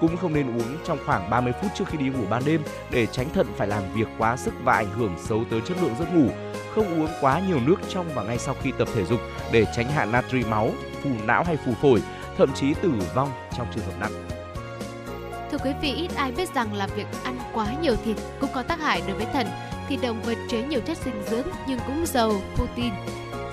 S2: Cũng không nên uống trong khoảng 30 phút trước khi đi ngủ ban đêm để tránh thận phải làm việc quá sức và ảnh hưởng xấu tới chất lượng giấc ngủ. Không uống quá nhiều nước trong và ngay sau khi tập thể dục để tránh hạ natri máu, phù não hay phù phổi, thậm chí tử vong trong trường hợp nặng.
S1: Thưa quý vị, ít ai biết rằng là việc ăn quá nhiều thịt cũng có tác hại đối với thận. Thịt động vật chứa nhiều chất dinh dưỡng nhưng cũng giàu protein,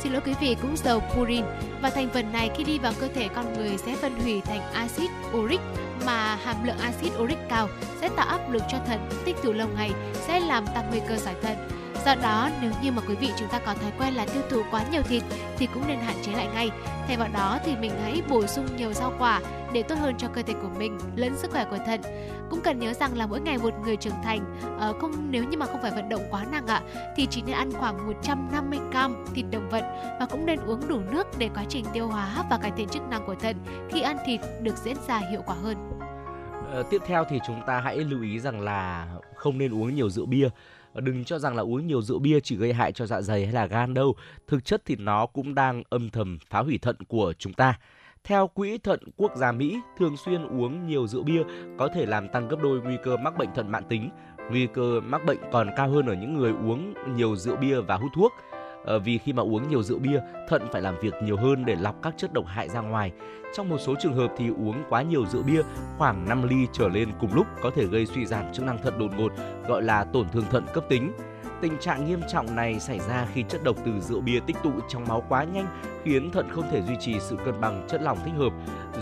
S1: xin lỗi quý vị cũng giàu purin và thành phần này khi đi vào cơ thể con người sẽ phân hủy thành axit uric mà hàm lượng axit uric cao sẽ tạo áp lực cho thận tích tụ lâu ngày sẽ làm tăng nguy cơ sỏi thận Do đó, nếu như mà quý vị chúng ta có thói quen là tiêu thụ quá nhiều thịt thì cũng nên hạn chế lại ngay. Thay vào đó thì mình hãy bổ sung nhiều rau quả để tốt hơn cho cơ thể của mình lẫn sức khỏe của thận. Cũng cần nhớ rằng là mỗi ngày một người trưởng thành uh, không nếu như mà không phải vận động quá nặng ạ thì chỉ nên ăn khoảng 150 gram thịt động vật và cũng nên uống đủ nước để quá trình tiêu hóa và cải thiện chức năng của thận khi ăn thịt được diễn ra hiệu quả hơn.
S2: Uh, tiếp theo thì chúng ta hãy lưu ý rằng là không nên uống nhiều rượu bia đừng cho rằng là uống nhiều rượu bia chỉ gây hại cho dạ dày hay là gan đâu. Thực chất thì nó cũng đang âm thầm phá hủy thận của chúng ta. Theo Quỹ Thận Quốc gia Mỹ, thường xuyên uống nhiều rượu bia có thể làm tăng gấp đôi nguy cơ mắc bệnh thận mãn tính. Nguy cơ mắc bệnh còn cao hơn ở những người uống nhiều rượu bia và hút thuốc. À, vì khi mà uống nhiều rượu bia, thận phải làm việc nhiều hơn để lọc các chất độc hại ra ngoài. Trong một số trường hợp thì uống quá nhiều rượu bia, khoảng 5 ly trở lên cùng lúc có thể gây suy giảm chức năng thận đột ngột, gọi là tổn thương thận cấp tính. Tình trạng nghiêm trọng này xảy ra khi chất độc từ rượu bia tích tụ trong máu quá nhanh, khiến thận không thể duy trì sự cân bằng chất lỏng thích hợp.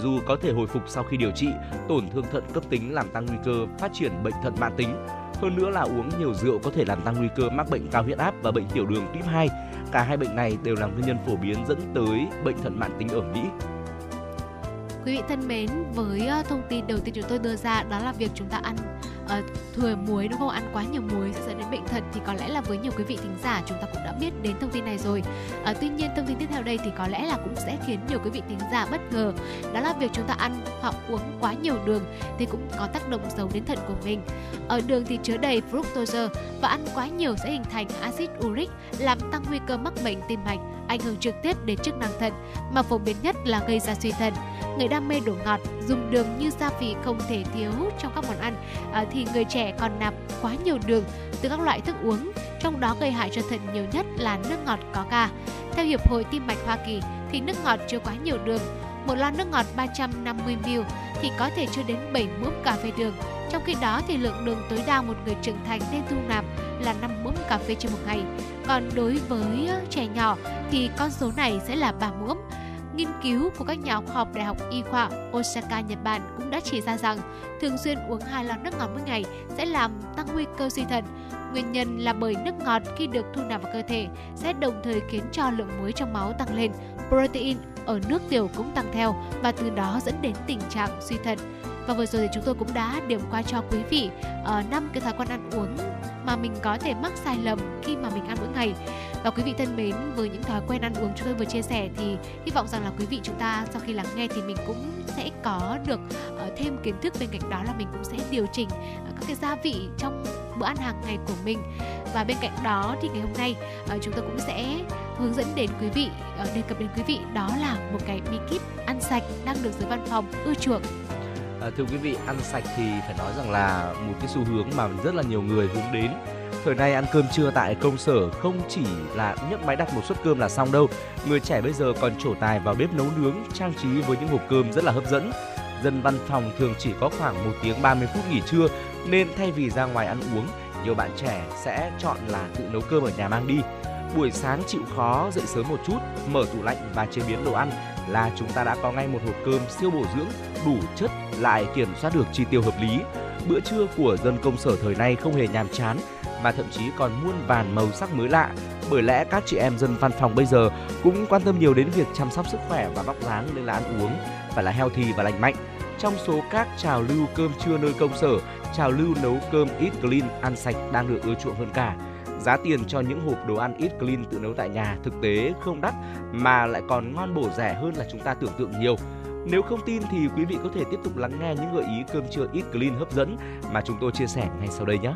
S2: Dù có thể hồi phục sau khi điều trị, tổn thương thận cấp tính làm tăng nguy cơ phát triển bệnh thận mãn tính. Hơn nữa là uống nhiều rượu có thể làm tăng nguy cơ mắc bệnh cao huyết áp và bệnh tiểu đường tuyếp 2. Cả hai bệnh này đều là nguyên nhân phổ biến dẫn tới bệnh thận mãn tính ở Mỹ.
S1: Quý vị thân mến, với ờ, thông tin đầu tiên chúng tôi đưa ra đó là việc chúng ta ăn uh, thừa muối đúng không? Ăn quá nhiều muối sẽ dẫn đến bệnh thận thì có lẽ là với nhiều quý vị thính giả chúng ta cũng đã biết đến thông tin này rồi. Uh, tuy nhiên thông tin tiếp theo đây thì có lẽ là cũng sẽ khiến nhiều quý vị thính giả bất ngờ. Đó là việc chúng ta ăn hoặc uống quá nhiều đường thì cũng có tác động xấu đến thận của mình. Ở đường thì chứa đầy fructose và ăn quá nhiều sẽ hình thành axit uric làm tăng nguy cơ mắc bệnh tim mạch, ảnh hưởng trực tiếp đến chức năng thận mà phổ biến nhất là gây ra suy thận. Người đam mê đồ ngọt dùng đường như gia vị không thể thiếu trong các món ăn uh, thì người trẻ còn nạp quá nhiều đường từ các loại thức uống, trong đó gây hại cho thận nhiều nhất là nước ngọt có ga. Theo Hiệp hội Tim mạch Hoa Kỳ thì nước ngọt chứa quá nhiều đường. Một lon nước ngọt 350ml thì có thể chứa đến 7 muỗng cà phê đường. Trong khi đó thì lượng đường tối đa một người trưởng thành nên thu nạp là 5 muỗng cà phê trên một ngày. Còn đối với trẻ nhỏ thì con số này sẽ là 3 muỗng. Nghiên cứu của các nhà khoa học Đại học Y khoa Osaka, Nhật Bản cũng đã chỉ ra rằng thường xuyên uống hai lon nước ngọt mỗi ngày sẽ làm tăng nguy cơ suy thận. Nguyên nhân là bởi nước ngọt khi được thu nạp vào cơ thể sẽ đồng thời khiến cho lượng muối trong máu tăng lên, protein ở nước tiểu cũng tăng theo và từ đó dẫn đến tình trạng suy thận. Và vừa rồi thì chúng tôi cũng đã điểm qua cho quý vị uh, năm cái thói quen ăn uống mà mình có thể mắc sai lầm khi mà mình ăn mỗi ngày. Và quý vị thân mến, với những thói quen ăn uống chúng tôi vừa chia sẻ thì hy vọng rằng là quý vị chúng ta sau khi lắng nghe thì mình cũng sẽ có được uh, thêm kiến thức bên cạnh đó là mình cũng sẽ điều chỉnh uh, các cái gia vị trong bữa ăn hàng ngày của mình. Và bên cạnh đó thì ngày hôm nay uh, chúng tôi cũng sẽ hướng dẫn đến quý vị uh, đề cập đến quý vị đó là một cái bí kíp ăn sạch đang được giới văn phòng ưa chuộng
S2: À, thưa quý vị, ăn sạch thì phải nói rằng là một cái xu hướng mà rất là nhiều người hướng đến. Thời nay ăn cơm trưa tại công sở không chỉ là nhấc máy đặt một suất cơm là xong đâu. Người trẻ bây giờ còn trổ tài vào bếp nấu nướng, trang trí với những hộp cơm rất là hấp dẫn. dân văn phòng thường chỉ có khoảng 1 tiếng 30 phút nghỉ trưa nên thay vì ra ngoài ăn uống, nhiều bạn trẻ sẽ chọn là tự nấu cơm ở nhà mang đi. Buổi sáng chịu khó dậy sớm một chút, mở tủ lạnh và chế biến đồ ăn là chúng ta đã có ngay một hộp cơm siêu bổ dưỡng, đủ chất lại kiểm soát được chi tiêu hợp lý. Bữa trưa của dân công sở thời nay không hề nhàm chán mà thậm chí còn muôn vàn màu sắc mới lạ. Bởi lẽ các chị em dân văn phòng bây giờ cũng quan tâm nhiều đến việc chăm sóc sức khỏe và vóc dáng nên là ăn uống phải là healthy và lành mạnh. Trong số các trào lưu cơm trưa nơi công sở, trào lưu nấu cơm eat clean ăn sạch đang được ưa chuộng hơn cả. Giá tiền cho những hộp đồ ăn eat clean tự nấu tại nhà thực tế không đắt mà lại còn ngon bổ rẻ hơn là chúng ta tưởng tượng nhiều. Nếu không tin thì quý vị có thể tiếp tục lắng nghe những gợi ý cơm trưa eat clean hấp dẫn mà chúng tôi chia sẻ ngay sau đây nhé.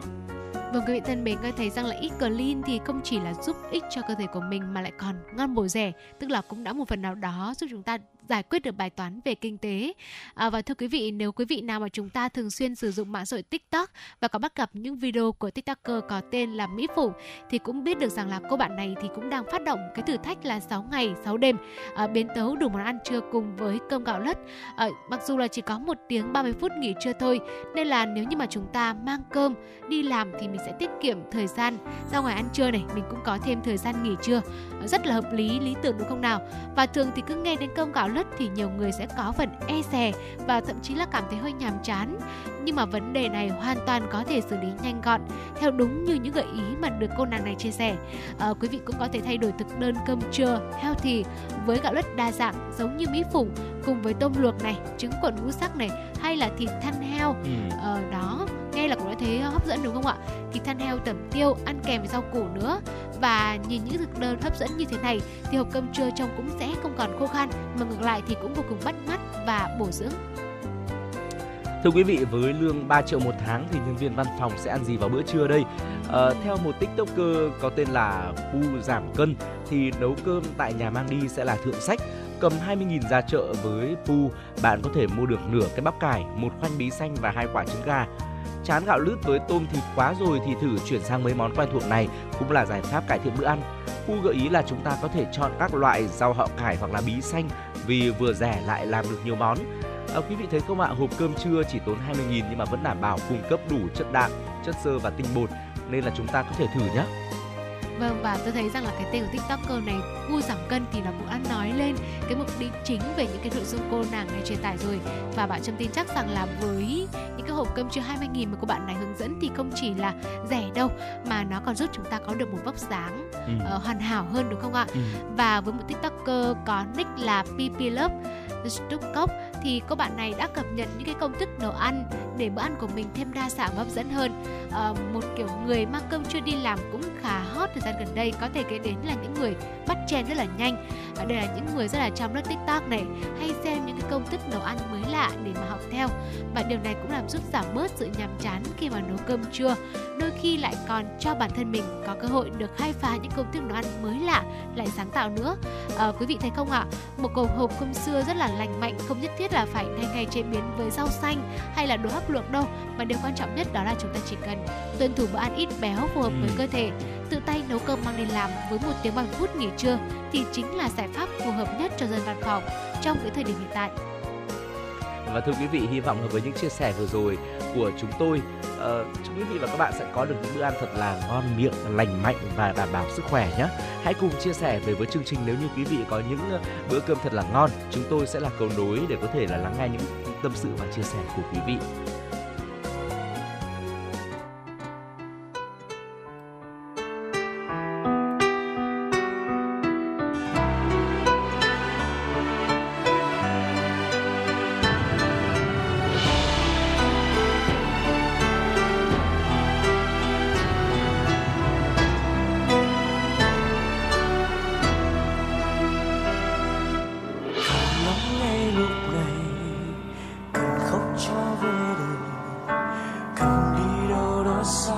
S1: Vâng quý vị thân mến, tôi thấy rằng là ít clean thì không chỉ là giúp ích cho cơ thể của mình mà lại còn ngon bổ rẻ, tức là cũng đã một phần nào đó giúp chúng ta giải quyết được bài toán về kinh tế. À, và thưa quý vị, nếu quý vị nào mà chúng ta thường xuyên sử dụng mạng xã hội TikTok và có bắt gặp những video của TikToker có tên là Mỹ Phủ thì cũng biết được rằng là cô bạn này thì cũng đang phát động cái thử thách là 6 ngày 6 đêm à, biến tấu đủ món ăn trưa cùng với cơm gạo lứt. À, mặc dù là chỉ có một tiếng 30 phút nghỉ trưa thôi nên là nếu như mà chúng ta mang cơm đi làm thì mình sẽ tiết kiệm thời gian ra ngoài ăn trưa này mình cũng có thêm thời gian nghỉ trưa rất là hợp lý lý tưởng đúng không nào và thường thì cứ nghe đến cơm gạo lứt thì nhiều người sẽ có phần e dè và thậm chí là cảm thấy hơi nhàm chán. Nhưng mà vấn đề này hoàn toàn có thể xử lý nhanh gọn theo đúng như những gợi ý mà được cô nàng này chia sẻ. À, quý vị cũng có thể thay đổi thực đơn cơm trưa healthy với gạo lứt đa dạng giống như mỹ phủng cùng với tôm luộc này trứng cuộn ngũ sắc này hay là thịt than heo ừ. ờ, đó nghe là cũng đã thấy hấp dẫn đúng không ạ thịt than heo tẩm tiêu ăn kèm với rau củ nữa và nhìn những thực đơn hấp dẫn như thế này thì hộp cơm trưa trông cũng sẽ không còn khô khan mà ngược lại thì cũng vô cùng bắt mắt và bổ dưỡng
S2: Thưa quý vị, với lương 3 triệu một tháng thì nhân viên văn phòng sẽ ăn gì vào bữa trưa đây? À, theo một tiktoker có tên là Pu giảm cân thì nấu cơm tại nhà mang đi sẽ là thượng sách. Cầm 20.000 ra chợ với Pu, bạn có thể mua được nửa cái bắp cải, một khoanh bí xanh và hai quả trứng gà. Chán gạo lứt với tôm thịt quá rồi thì thử chuyển sang mấy món quen thuộc này cũng là giải pháp cải thiện bữa ăn. Pu gợi ý là chúng ta có thể chọn các loại rau họ cải hoặc là bí xanh vì vừa rẻ lại làm được nhiều món. À, quý vị thấy không ạ, hộp cơm trưa chỉ tốn 20.000 nhưng mà vẫn đảm bảo cung cấp đủ chất đạm, chất xơ và tinh bột nên là chúng ta có thể thử nhé.
S1: Vâng và tôi thấy rằng là cái tên của tiktoker này vui giảm cân thì là cũng đã nói lên cái mục đích chính về những cái nội dung cô nàng này truyền tải rồi và bạn trâm tin chắc rằng là với những cái hộp cơm chưa 20 nghìn mà cô bạn này hướng dẫn thì không chỉ là rẻ đâu mà nó còn giúp chúng ta có được một vóc dáng ừ. uh, hoàn hảo hơn đúng không ạ? Ừ. Và với một tiktoker có nick là PP Love Stuckop thì cô bạn này đã cập nhật những cái công thức nấu ăn để bữa ăn của mình thêm đa dạng và hấp dẫn hơn. À, một kiểu người mang cơm chưa đi làm cũng khá hot thời gian gần đây có thể kể đến là những người bắt chen rất là nhanh. À, đây là những người rất là trong lớp TikTok này hay xem những cái công thức nấu ăn mới lạ để mà học theo và điều này cũng làm giúp giảm bớt sự nhàm chán khi mà nấu cơm trưa. Đôi khi lại còn cho bản thân mình có cơ hội được khai phá những công thức nấu ăn mới lạ lại sáng tạo nữa. À, quý vị thấy không ạ? Một cầu hộp cơm xưa rất là lành mạnh không nhất thiết là phải ngày ngày chế biến với rau xanh hay là đồ hấp luộc đâu mà điều quan trọng nhất đó là chúng ta chỉ cần tuân thủ bữa ăn ít béo phù hợp với ừ. cơ thể tự tay nấu cơm mang đi làm với một tiếng bằng phút nghỉ trưa thì chính là giải pháp phù hợp nhất cho dân văn phòng trong cái thời điểm hiện tại
S2: và thưa quý vị hy vọng là với những chia sẻ vừa rồi của chúng tôi uh, chúc quý vị và các bạn sẽ có được những bữa ăn thật là ngon miệng lành mạnh và đảm bảo sức khỏe nhé. Hãy cùng chia sẻ về với chương trình nếu như quý vị có những ờ, bữa cơm thật là ngon. Chúng tôi sẽ là cầu nối để có thể là lắng nghe những tâm sự và chia sẻ của quý vị.
S4: side.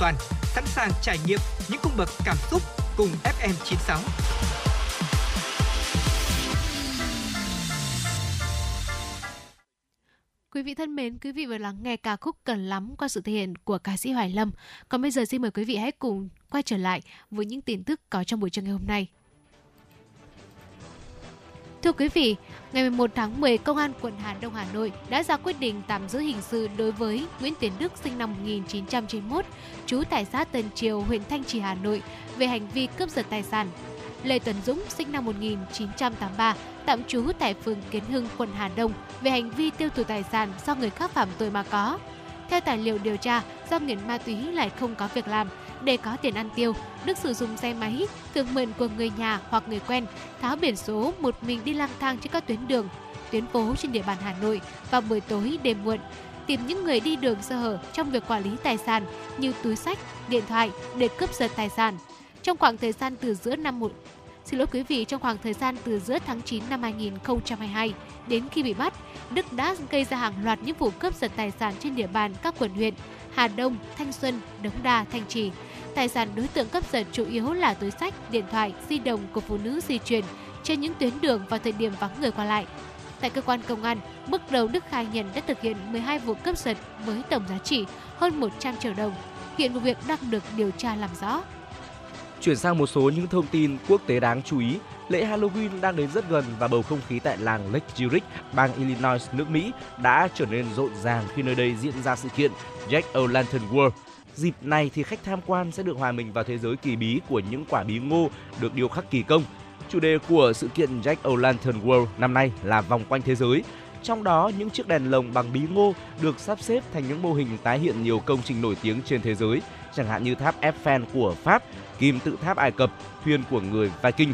S4: Toàn, sẵn sàng trải nghiệm những cung bậc cảm xúc cùng FM 96.
S1: Quý vị thân mến, quý vị vừa lắng nghe ca khúc Cần lắm qua sự thể hiện của ca sĩ Hoài Lâm. Còn bây giờ xin mời quý vị hãy cùng quay trở lại với những tin tức có trong buổi trưa ngày hôm nay. Thưa quý vị, ngày 11 tháng 10, Công an quận Hà Đông Hà Nội đã ra quyết định tạm giữ hình sự đối với Nguyễn Tiến Đức sinh năm 1991, trú tại xã Tân Triều, huyện Thanh Trì, Hà Nội về hành vi cướp giật tài sản. Lê Tuấn Dũng sinh năm 1983, tạm trú tại phường Kiến Hưng, quận Hà Đông về hành vi tiêu thụ tài sản do người khác phạm tội mà có. Theo tài liệu điều tra, do nghiện ma túy lại không có việc làm, để có tiền ăn tiêu, Đức sử dụng xe máy, thường mượn của người nhà hoặc người quen, tháo biển số một mình đi lang thang trên các tuyến đường, tuyến phố trên địa bàn Hà Nội vào buổi tối đêm muộn, tìm những người đi đường sơ hở trong việc quản lý tài sản như túi sách, điện thoại để cướp giật tài sản. Trong khoảng thời gian từ giữa năm một Xin lỗi quý vị, trong khoảng thời gian từ giữa tháng 9 năm 2022 đến khi bị bắt, Đức đã gây ra hàng loạt những vụ cướp giật tài sản trên địa bàn các quận huyện Hà Đông, Thanh Xuân, Đống Đa, Thanh Trì. Tài sản đối tượng cướp giật chủ yếu là túi sách, điện thoại, di động của phụ nữ di chuyển trên những tuyến đường vào thời điểm vắng người qua lại. Tại cơ quan công an, bước đầu Đức khai nhận đã thực hiện 12 vụ cướp giật với tổng giá trị hơn 100 triệu đồng. Hiện vụ việc đang được điều tra làm rõ.
S2: Chuyển sang một số những thông tin quốc tế đáng chú ý. Lễ Halloween đang đến rất gần và bầu không khí tại làng Lake Zurich, bang Illinois, nước Mỹ đã trở nên rộn ràng khi nơi đây diễn ra sự kiện Jack O' Lantern World. Dịp này thì khách tham quan sẽ được hòa mình vào thế giới kỳ bí của những quả bí ngô được điêu khắc kỳ công. Chủ đề của sự kiện Jack O' Lantern World năm nay là vòng quanh thế giới. Trong đó, những chiếc đèn lồng bằng bí ngô được sắp xếp thành những mô hình tái hiện nhiều công trình nổi tiếng trên thế giới, chẳng hạn như tháp Eiffel của Pháp, kim tự tháp Ai Cập, thuyền của người Viking.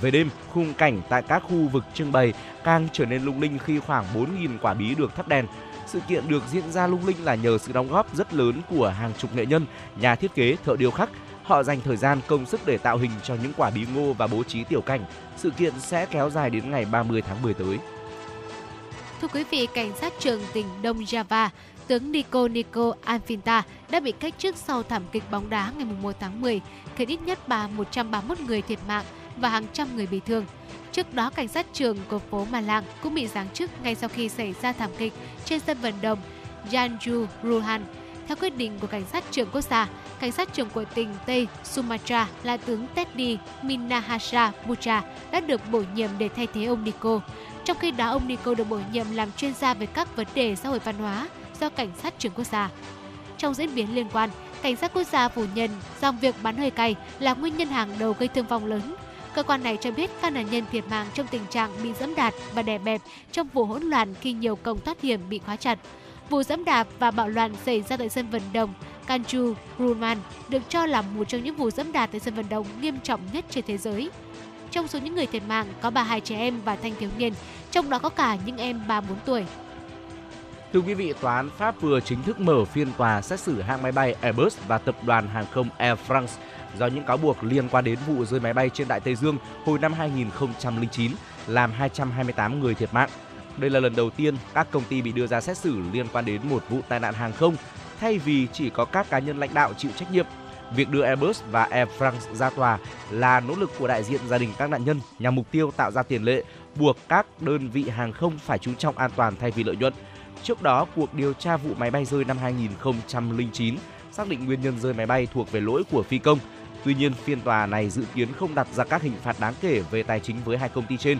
S2: Về đêm, khung cảnh tại các khu vực trưng bày càng trở nên lung linh khi khoảng 4.000 quả bí được thắp đèn. Sự kiện được diễn ra lung linh là nhờ sự đóng góp rất lớn của hàng chục nghệ nhân, nhà thiết kế, thợ điêu khắc. Họ dành thời gian công sức để tạo hình cho những quả bí ngô và bố trí tiểu cảnh. Sự kiện sẽ kéo dài đến ngày 30 tháng 10 tới.
S1: Thưa quý vị, cảnh sát trưởng tỉnh Đông Java, tướng Nico Nico Anfinta đã bị cách chức sau thảm kịch bóng đá ngày 1 tháng 10, khiến ít nhất bà 131 người thiệt mạng và hàng trăm người bị thương. Trước đó, cảnh sát trưởng của phố Malang cũng bị giáng chức ngay sau khi xảy ra thảm kịch trên sân vận động Janju Ruhan. Theo quyết định của cảnh sát trưởng quốc gia, cảnh sát trưởng của tỉnh Tây Sumatra là tướng Teddy Minahasa Bucha đã được bổ nhiệm để thay thế ông Nico. Trong khi đó, ông Nico được bổ nhiệm làm chuyên gia về các vấn đề xã hội văn hóa do cảnh sát trưởng quốc gia. Trong diễn biến liên quan, cảnh sát quốc gia phủ nhận rằng việc bắn hơi cay là nguyên nhân hàng đầu gây thương vong lớn. Cơ quan này cho biết các nạn nhân thiệt mạng trong tình trạng bị dẫm đạp và đè bẹp trong vụ hỗn loạn khi nhiều cổng thoát hiểm bị khóa chặt. Vụ dẫm đạp và bạo loạn xảy ra tại sân vận động Kanju Ruman được cho là một trong những vụ dẫm đạp tại sân vận động nghiêm trọng nhất trên thế giới. Trong số những người thiệt mạng có 32 trẻ em và thanh thiếu niên, trong đó có cả những em 3-4 tuổi.
S2: Thưa quý vị, tòa án Pháp vừa chính thức mở phiên tòa xét xử hãng máy bay Airbus và tập đoàn hàng không Air France do những cáo buộc liên quan đến vụ rơi máy bay trên Đại Tây Dương hồi năm 2009 làm 228 người thiệt mạng. Đây là lần đầu tiên các công ty bị đưa ra xét xử liên quan đến một vụ tai nạn hàng không thay vì chỉ có các cá nhân lãnh đạo chịu trách nhiệm. Việc đưa Airbus và Air France ra tòa là nỗ lực của đại diện gia đình các nạn nhân nhằm mục tiêu tạo ra tiền lệ buộc các đơn vị hàng không phải chú trọng an toàn thay vì lợi nhuận. Trước đó, cuộc điều tra vụ máy bay rơi năm 2009 xác định nguyên nhân rơi máy bay thuộc về lỗi của phi công. Tuy nhiên, phiên tòa này dự kiến không đặt ra các hình phạt đáng kể về tài chính với hai công ty trên.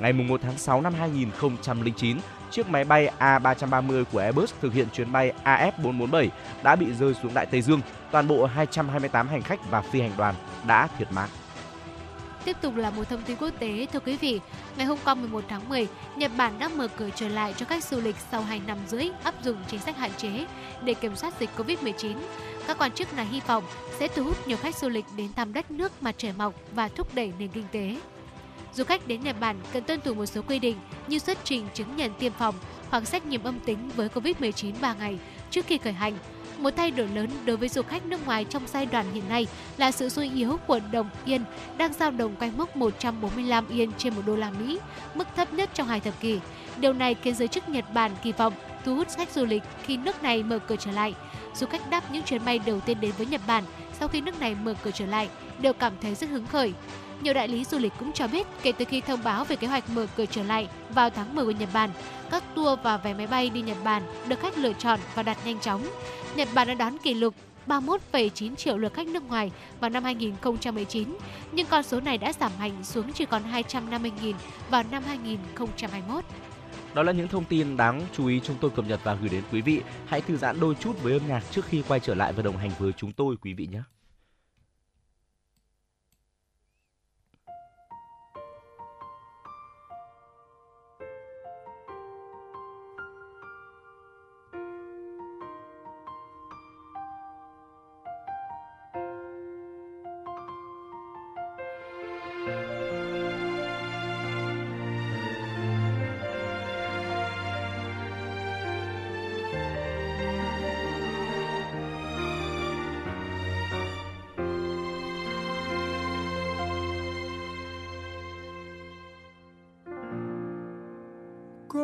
S2: Ngày 1 tháng 6 năm 2009, chiếc máy bay A330 của Airbus thực hiện chuyến bay AF447 đã bị rơi xuống Đại Tây Dương. Toàn bộ 228 hành khách và phi hành đoàn đã thiệt mạng.
S1: Tiếp tục là một thông tin quốc tế, thưa quý vị. Ngày hôm qua 11 tháng 10, Nhật Bản đã mở cửa trở lại cho khách du lịch sau 2 năm rưỡi áp dụng chính sách hạn chế để kiểm soát dịch Covid-19. Các quan chức này hy vọng sẽ thu hút nhiều khách du lịch đến thăm đất nước mặt trời mọc và thúc đẩy nền kinh tế. Du khách đến Nhật Bản cần tuân thủ một số quy định như xuất trình chứng nhận tiêm phòng hoặc xét nghiệm âm tính với Covid-19 3 ngày trước khi khởi hành. Một thay đổi lớn đối với du khách nước ngoài trong giai đoạn hiện nay là sự suy yếu của đồng yên đang dao động quanh mức 145 yên trên một đô la Mỹ, mức thấp nhất trong hai thập kỷ. Điều này khiến giới chức Nhật Bản kỳ vọng thu hút khách du lịch khi nước này mở cửa trở lại. Du khách đáp những chuyến bay đầu tiên đến với Nhật Bản sau khi nước này mở cửa trở lại đều cảm thấy rất hứng khởi. Nhiều đại lý du lịch cũng cho biết kể từ khi thông báo về kế hoạch mở cửa trở lại vào tháng 10 của Nhật Bản, các tour và vé máy bay đi Nhật Bản được khách lựa chọn và đặt nhanh chóng. Nhật Bản đã đón kỷ lục 31,9 triệu lượt khách nước ngoài vào năm 2019, nhưng con số này đã giảm mạnh xuống chỉ còn 250.000 vào năm 2021.
S2: Đó là những thông tin đáng chú ý chúng tôi cập nhật và gửi đến quý vị. Hãy thư giãn đôi chút với âm nhạc trước khi quay trở lại và đồng hành với chúng tôi, quý vị nhé.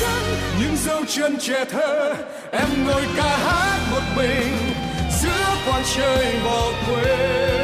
S8: chân
S9: những
S8: dấu chân trẻ thơ, em ngồi ca hát một mình, giữa quang trời bỏ
S4: quên.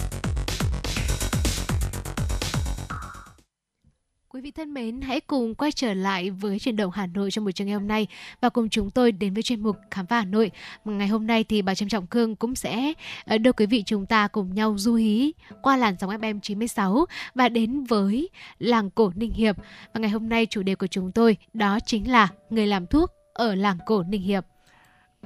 S1: Quý vị thân mến, hãy cùng quay trở lại với truyền động Hà Nội trong buổi trường ngày hôm nay và cùng chúng tôi đến với chuyên mục Khám phá Hà Nội. Ngày hôm nay thì bà Trâm Trọng Cương cũng sẽ ờ, đưa quý vị chúng ta cùng nhau du hí qua làn sóng FM 96 và đến với làng cổ Ninh Hiệp. Và ngày hôm nay chủ đề của chúng tôi đó chính là người làm thuốc ở làng cổ Ninh Hiệp.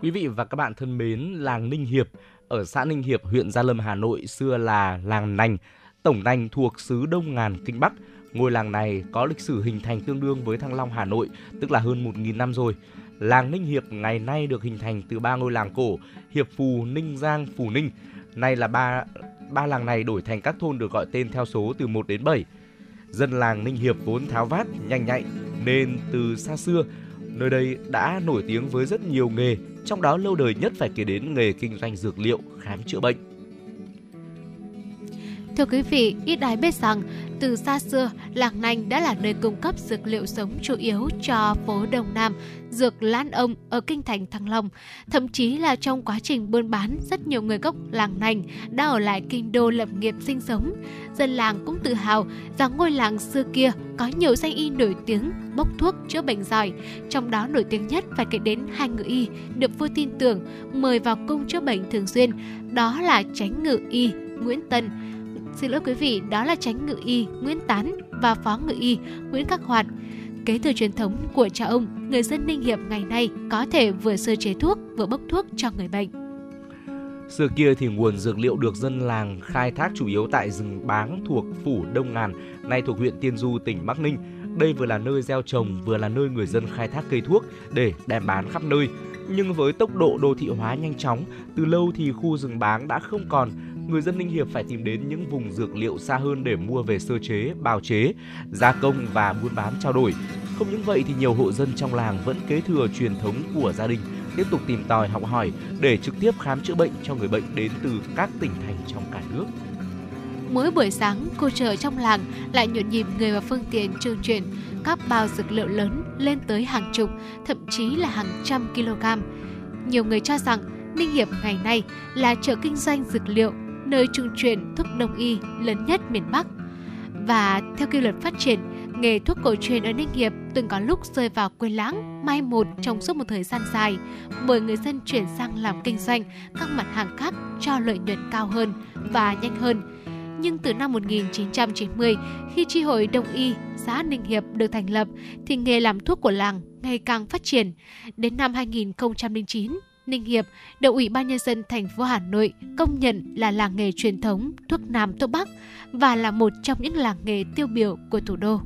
S2: Quý vị và các bạn thân mến, làng Ninh Hiệp ở xã Ninh Hiệp, huyện Gia Lâm, Hà Nội xưa là làng Nành, tổng nành thuộc xứ Đông Ngàn, Kinh Bắc. Ngôi làng này có lịch sử hình thành tương đương với Thăng Long, Hà Nội, tức là hơn 1.000 năm rồi. Làng Ninh Hiệp ngày nay được hình thành từ ba ngôi làng cổ Hiệp Phù, Ninh Giang, Phù Ninh. Nay là ba ba làng này đổi thành các thôn được gọi tên theo số từ 1 đến 7. Dân làng Ninh Hiệp vốn tháo vát, nhanh nhạy nên từ xa xưa nơi đây đã nổi tiếng với rất nhiều nghề, trong đó lâu đời nhất phải kể đến nghề kinh doanh dược liệu, khám chữa bệnh.
S1: Thưa quý vị, ít ai biết rằng từ xa xưa, Làng Nành đã là nơi cung cấp dược liệu sống chủ yếu cho phố Đông Nam, dược Lan Ông ở kinh thành Thăng Long. Thậm chí là trong quá trình buôn bán, rất nhiều người gốc Làng Nành đã ở lại kinh đô lập nghiệp sinh sống. Dân làng cũng tự hào rằng ngôi làng xưa kia có nhiều danh y nổi tiếng bốc thuốc chữa bệnh giỏi. Trong đó nổi tiếng nhất phải kể đến hai ngự y được vua tin tưởng mời vào cung chữa bệnh thường xuyên. Đó là tránh ngự y Nguyễn Tân Xin lỗi quý vị, đó là tránh ngự y Nguyễn Tán và phó ngự y Nguyễn Khắc Hoạt. Kế thừa truyền thống của cha ông, người dân Ninh Hiệp ngày nay có thể vừa sơ chế thuốc, vừa bốc thuốc cho người bệnh.
S2: Xưa kia thì nguồn dược liệu được dân làng khai thác chủ yếu tại rừng báng thuộc phủ Đông Ngàn, nay thuộc huyện Tiên Du, tỉnh Bắc Ninh. Đây vừa là nơi gieo trồng, vừa là nơi người dân khai thác cây thuốc để đem bán khắp nơi. Nhưng với tốc độ đô thị hóa nhanh chóng, từ lâu thì khu rừng báng đã không còn, người dân Ninh Hiệp phải tìm đến những vùng dược liệu xa hơn để mua về sơ chế, bào chế, gia công và buôn bán trao đổi. Không những vậy thì nhiều hộ dân trong làng vẫn kế thừa truyền thống của gia đình, tiếp tục tìm tòi học hỏi để trực tiếp khám chữa bệnh cho người bệnh đến từ các tỉnh thành trong cả nước.
S1: Mỗi buổi sáng, cô chợ trong làng lại nhộn nhịp người và phương tiện trường chuyển các bao dược liệu lớn lên tới hàng chục, thậm chí là hàng trăm kg. Nhiều người cho rằng Ninh Hiệp ngày nay là chợ kinh doanh dược liệu, nơi trung truyền thuốc đông y lớn nhất miền Bắc. Và theo quy luật phát triển, nghề thuốc cổ truyền ở Ninh Hiệp từng có lúc rơi vào quên lãng, mai một trong suốt một thời gian dài, bởi người dân chuyển sang làm kinh doanh các mặt hàng khác cho lợi nhuận cao hơn và nhanh hơn. Nhưng từ năm 1990, khi tri hội Đông y xã Ninh Hiệp được thành lập, thì nghề làm thuốc của làng ngày càng phát triển. Đến năm 2009, Ninh Hiệp được Ủy ban nhân dân thành phố Hà Nội công nhận là làng nghề truyền thống thuốc Nam thuốc Bắc và là một trong những làng nghề tiêu biểu của thủ đô.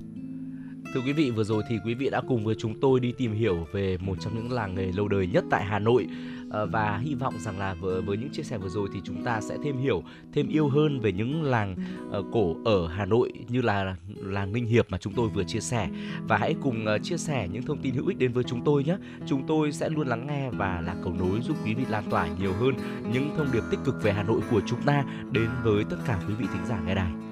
S2: Thưa quý vị, vừa rồi thì quý vị đã cùng với chúng tôi đi tìm hiểu về một trong những làng nghề lâu đời nhất tại Hà Nội. Ờ, và hy vọng rằng là với với những chia sẻ vừa rồi thì chúng ta sẽ thêm hiểu, thêm yêu hơn về những làng ờ, cổ ở Hà Nội như là làng Ninh Hiệp mà chúng tôi vừa chia sẻ và hãy cùng ờ, chia sẻ những thông tin hữu ích đến với chúng tôi nhé chúng tôi sẽ luôn lắng nghe và là cầu nối giúp quý vị lan tỏa nhiều hơn những thông điệp tích cực về Hà Nội của chúng ta đến với tất cả quý vị thính giả nghe đài.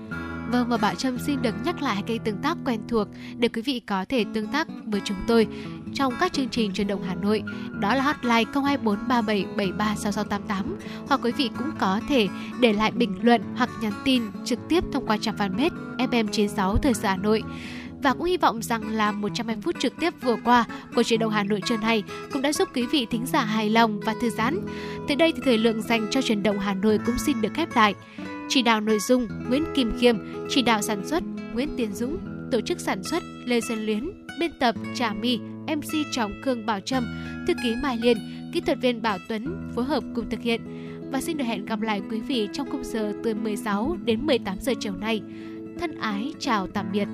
S1: Vâng và Bảo Trâm xin được nhắc lại kênh tương tác quen thuộc để quý vị có thể tương tác với chúng tôi trong các chương trình truyền động Hà Nội. Đó là hotline 02437736688 hoặc quý vị cũng có thể để lại bình luận hoặc nhắn tin trực tiếp thông qua trang fanpage FM96 Thời sự Hà Nội và cũng hy vọng rằng là 120 phút trực tiếp vừa qua của truyền động Hà Nội trưa này cũng đã giúp quý vị thính giả hài lòng và thư giãn. Từ đây thì thời lượng dành cho truyền động Hà Nội cũng xin được khép lại. Chỉ đạo nội dung Nguyễn Kim Khiêm, chỉ đạo sản xuất Nguyễn Tiến Dũng, tổ chức sản xuất Lê Xuân Luyến, biên tập Trà My, MC Trọng Cương Bảo Trâm, thư ký Mai Liên, kỹ thuật viên Bảo Tuấn phối hợp cùng thực hiện. Và xin được hẹn gặp lại quý vị trong khung giờ từ 16 đến 18 giờ chiều nay. Thân ái chào tạm biệt.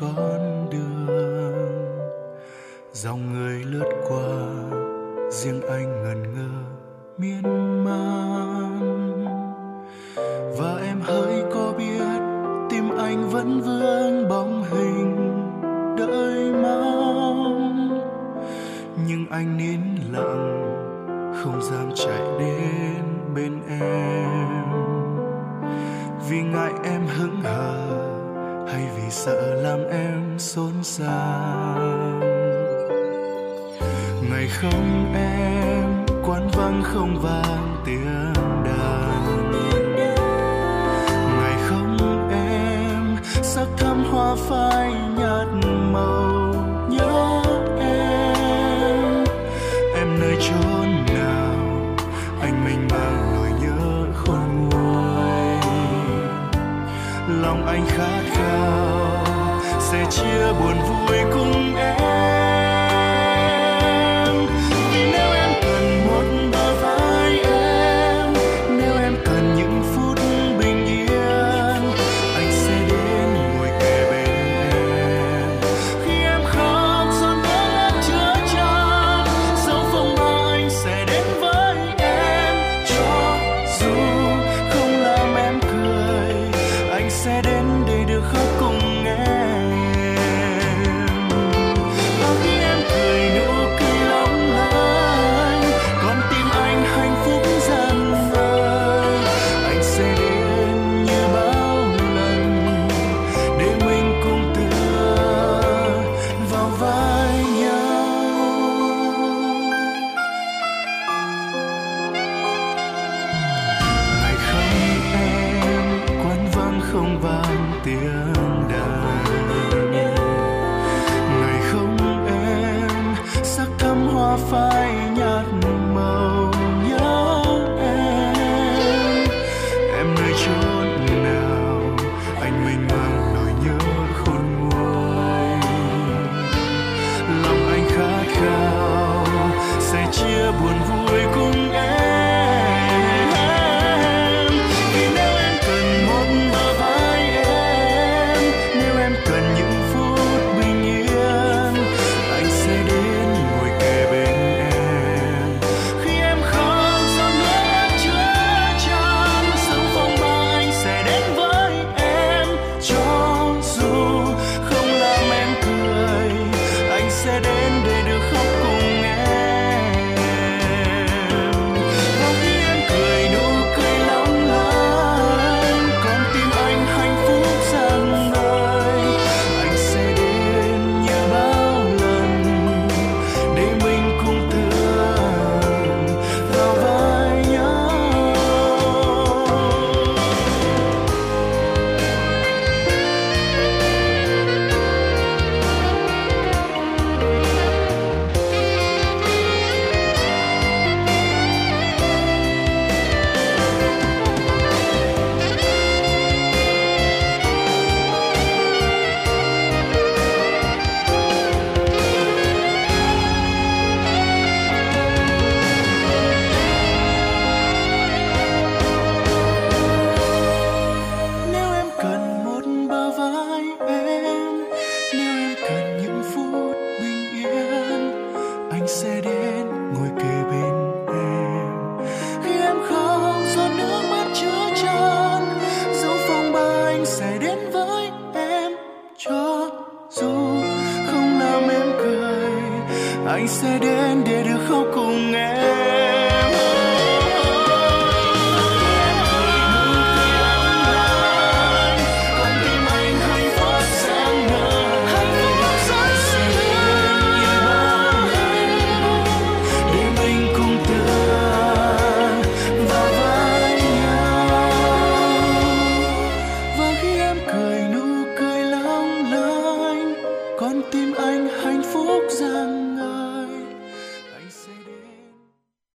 S10: con đường. Dòng người chia buồn vui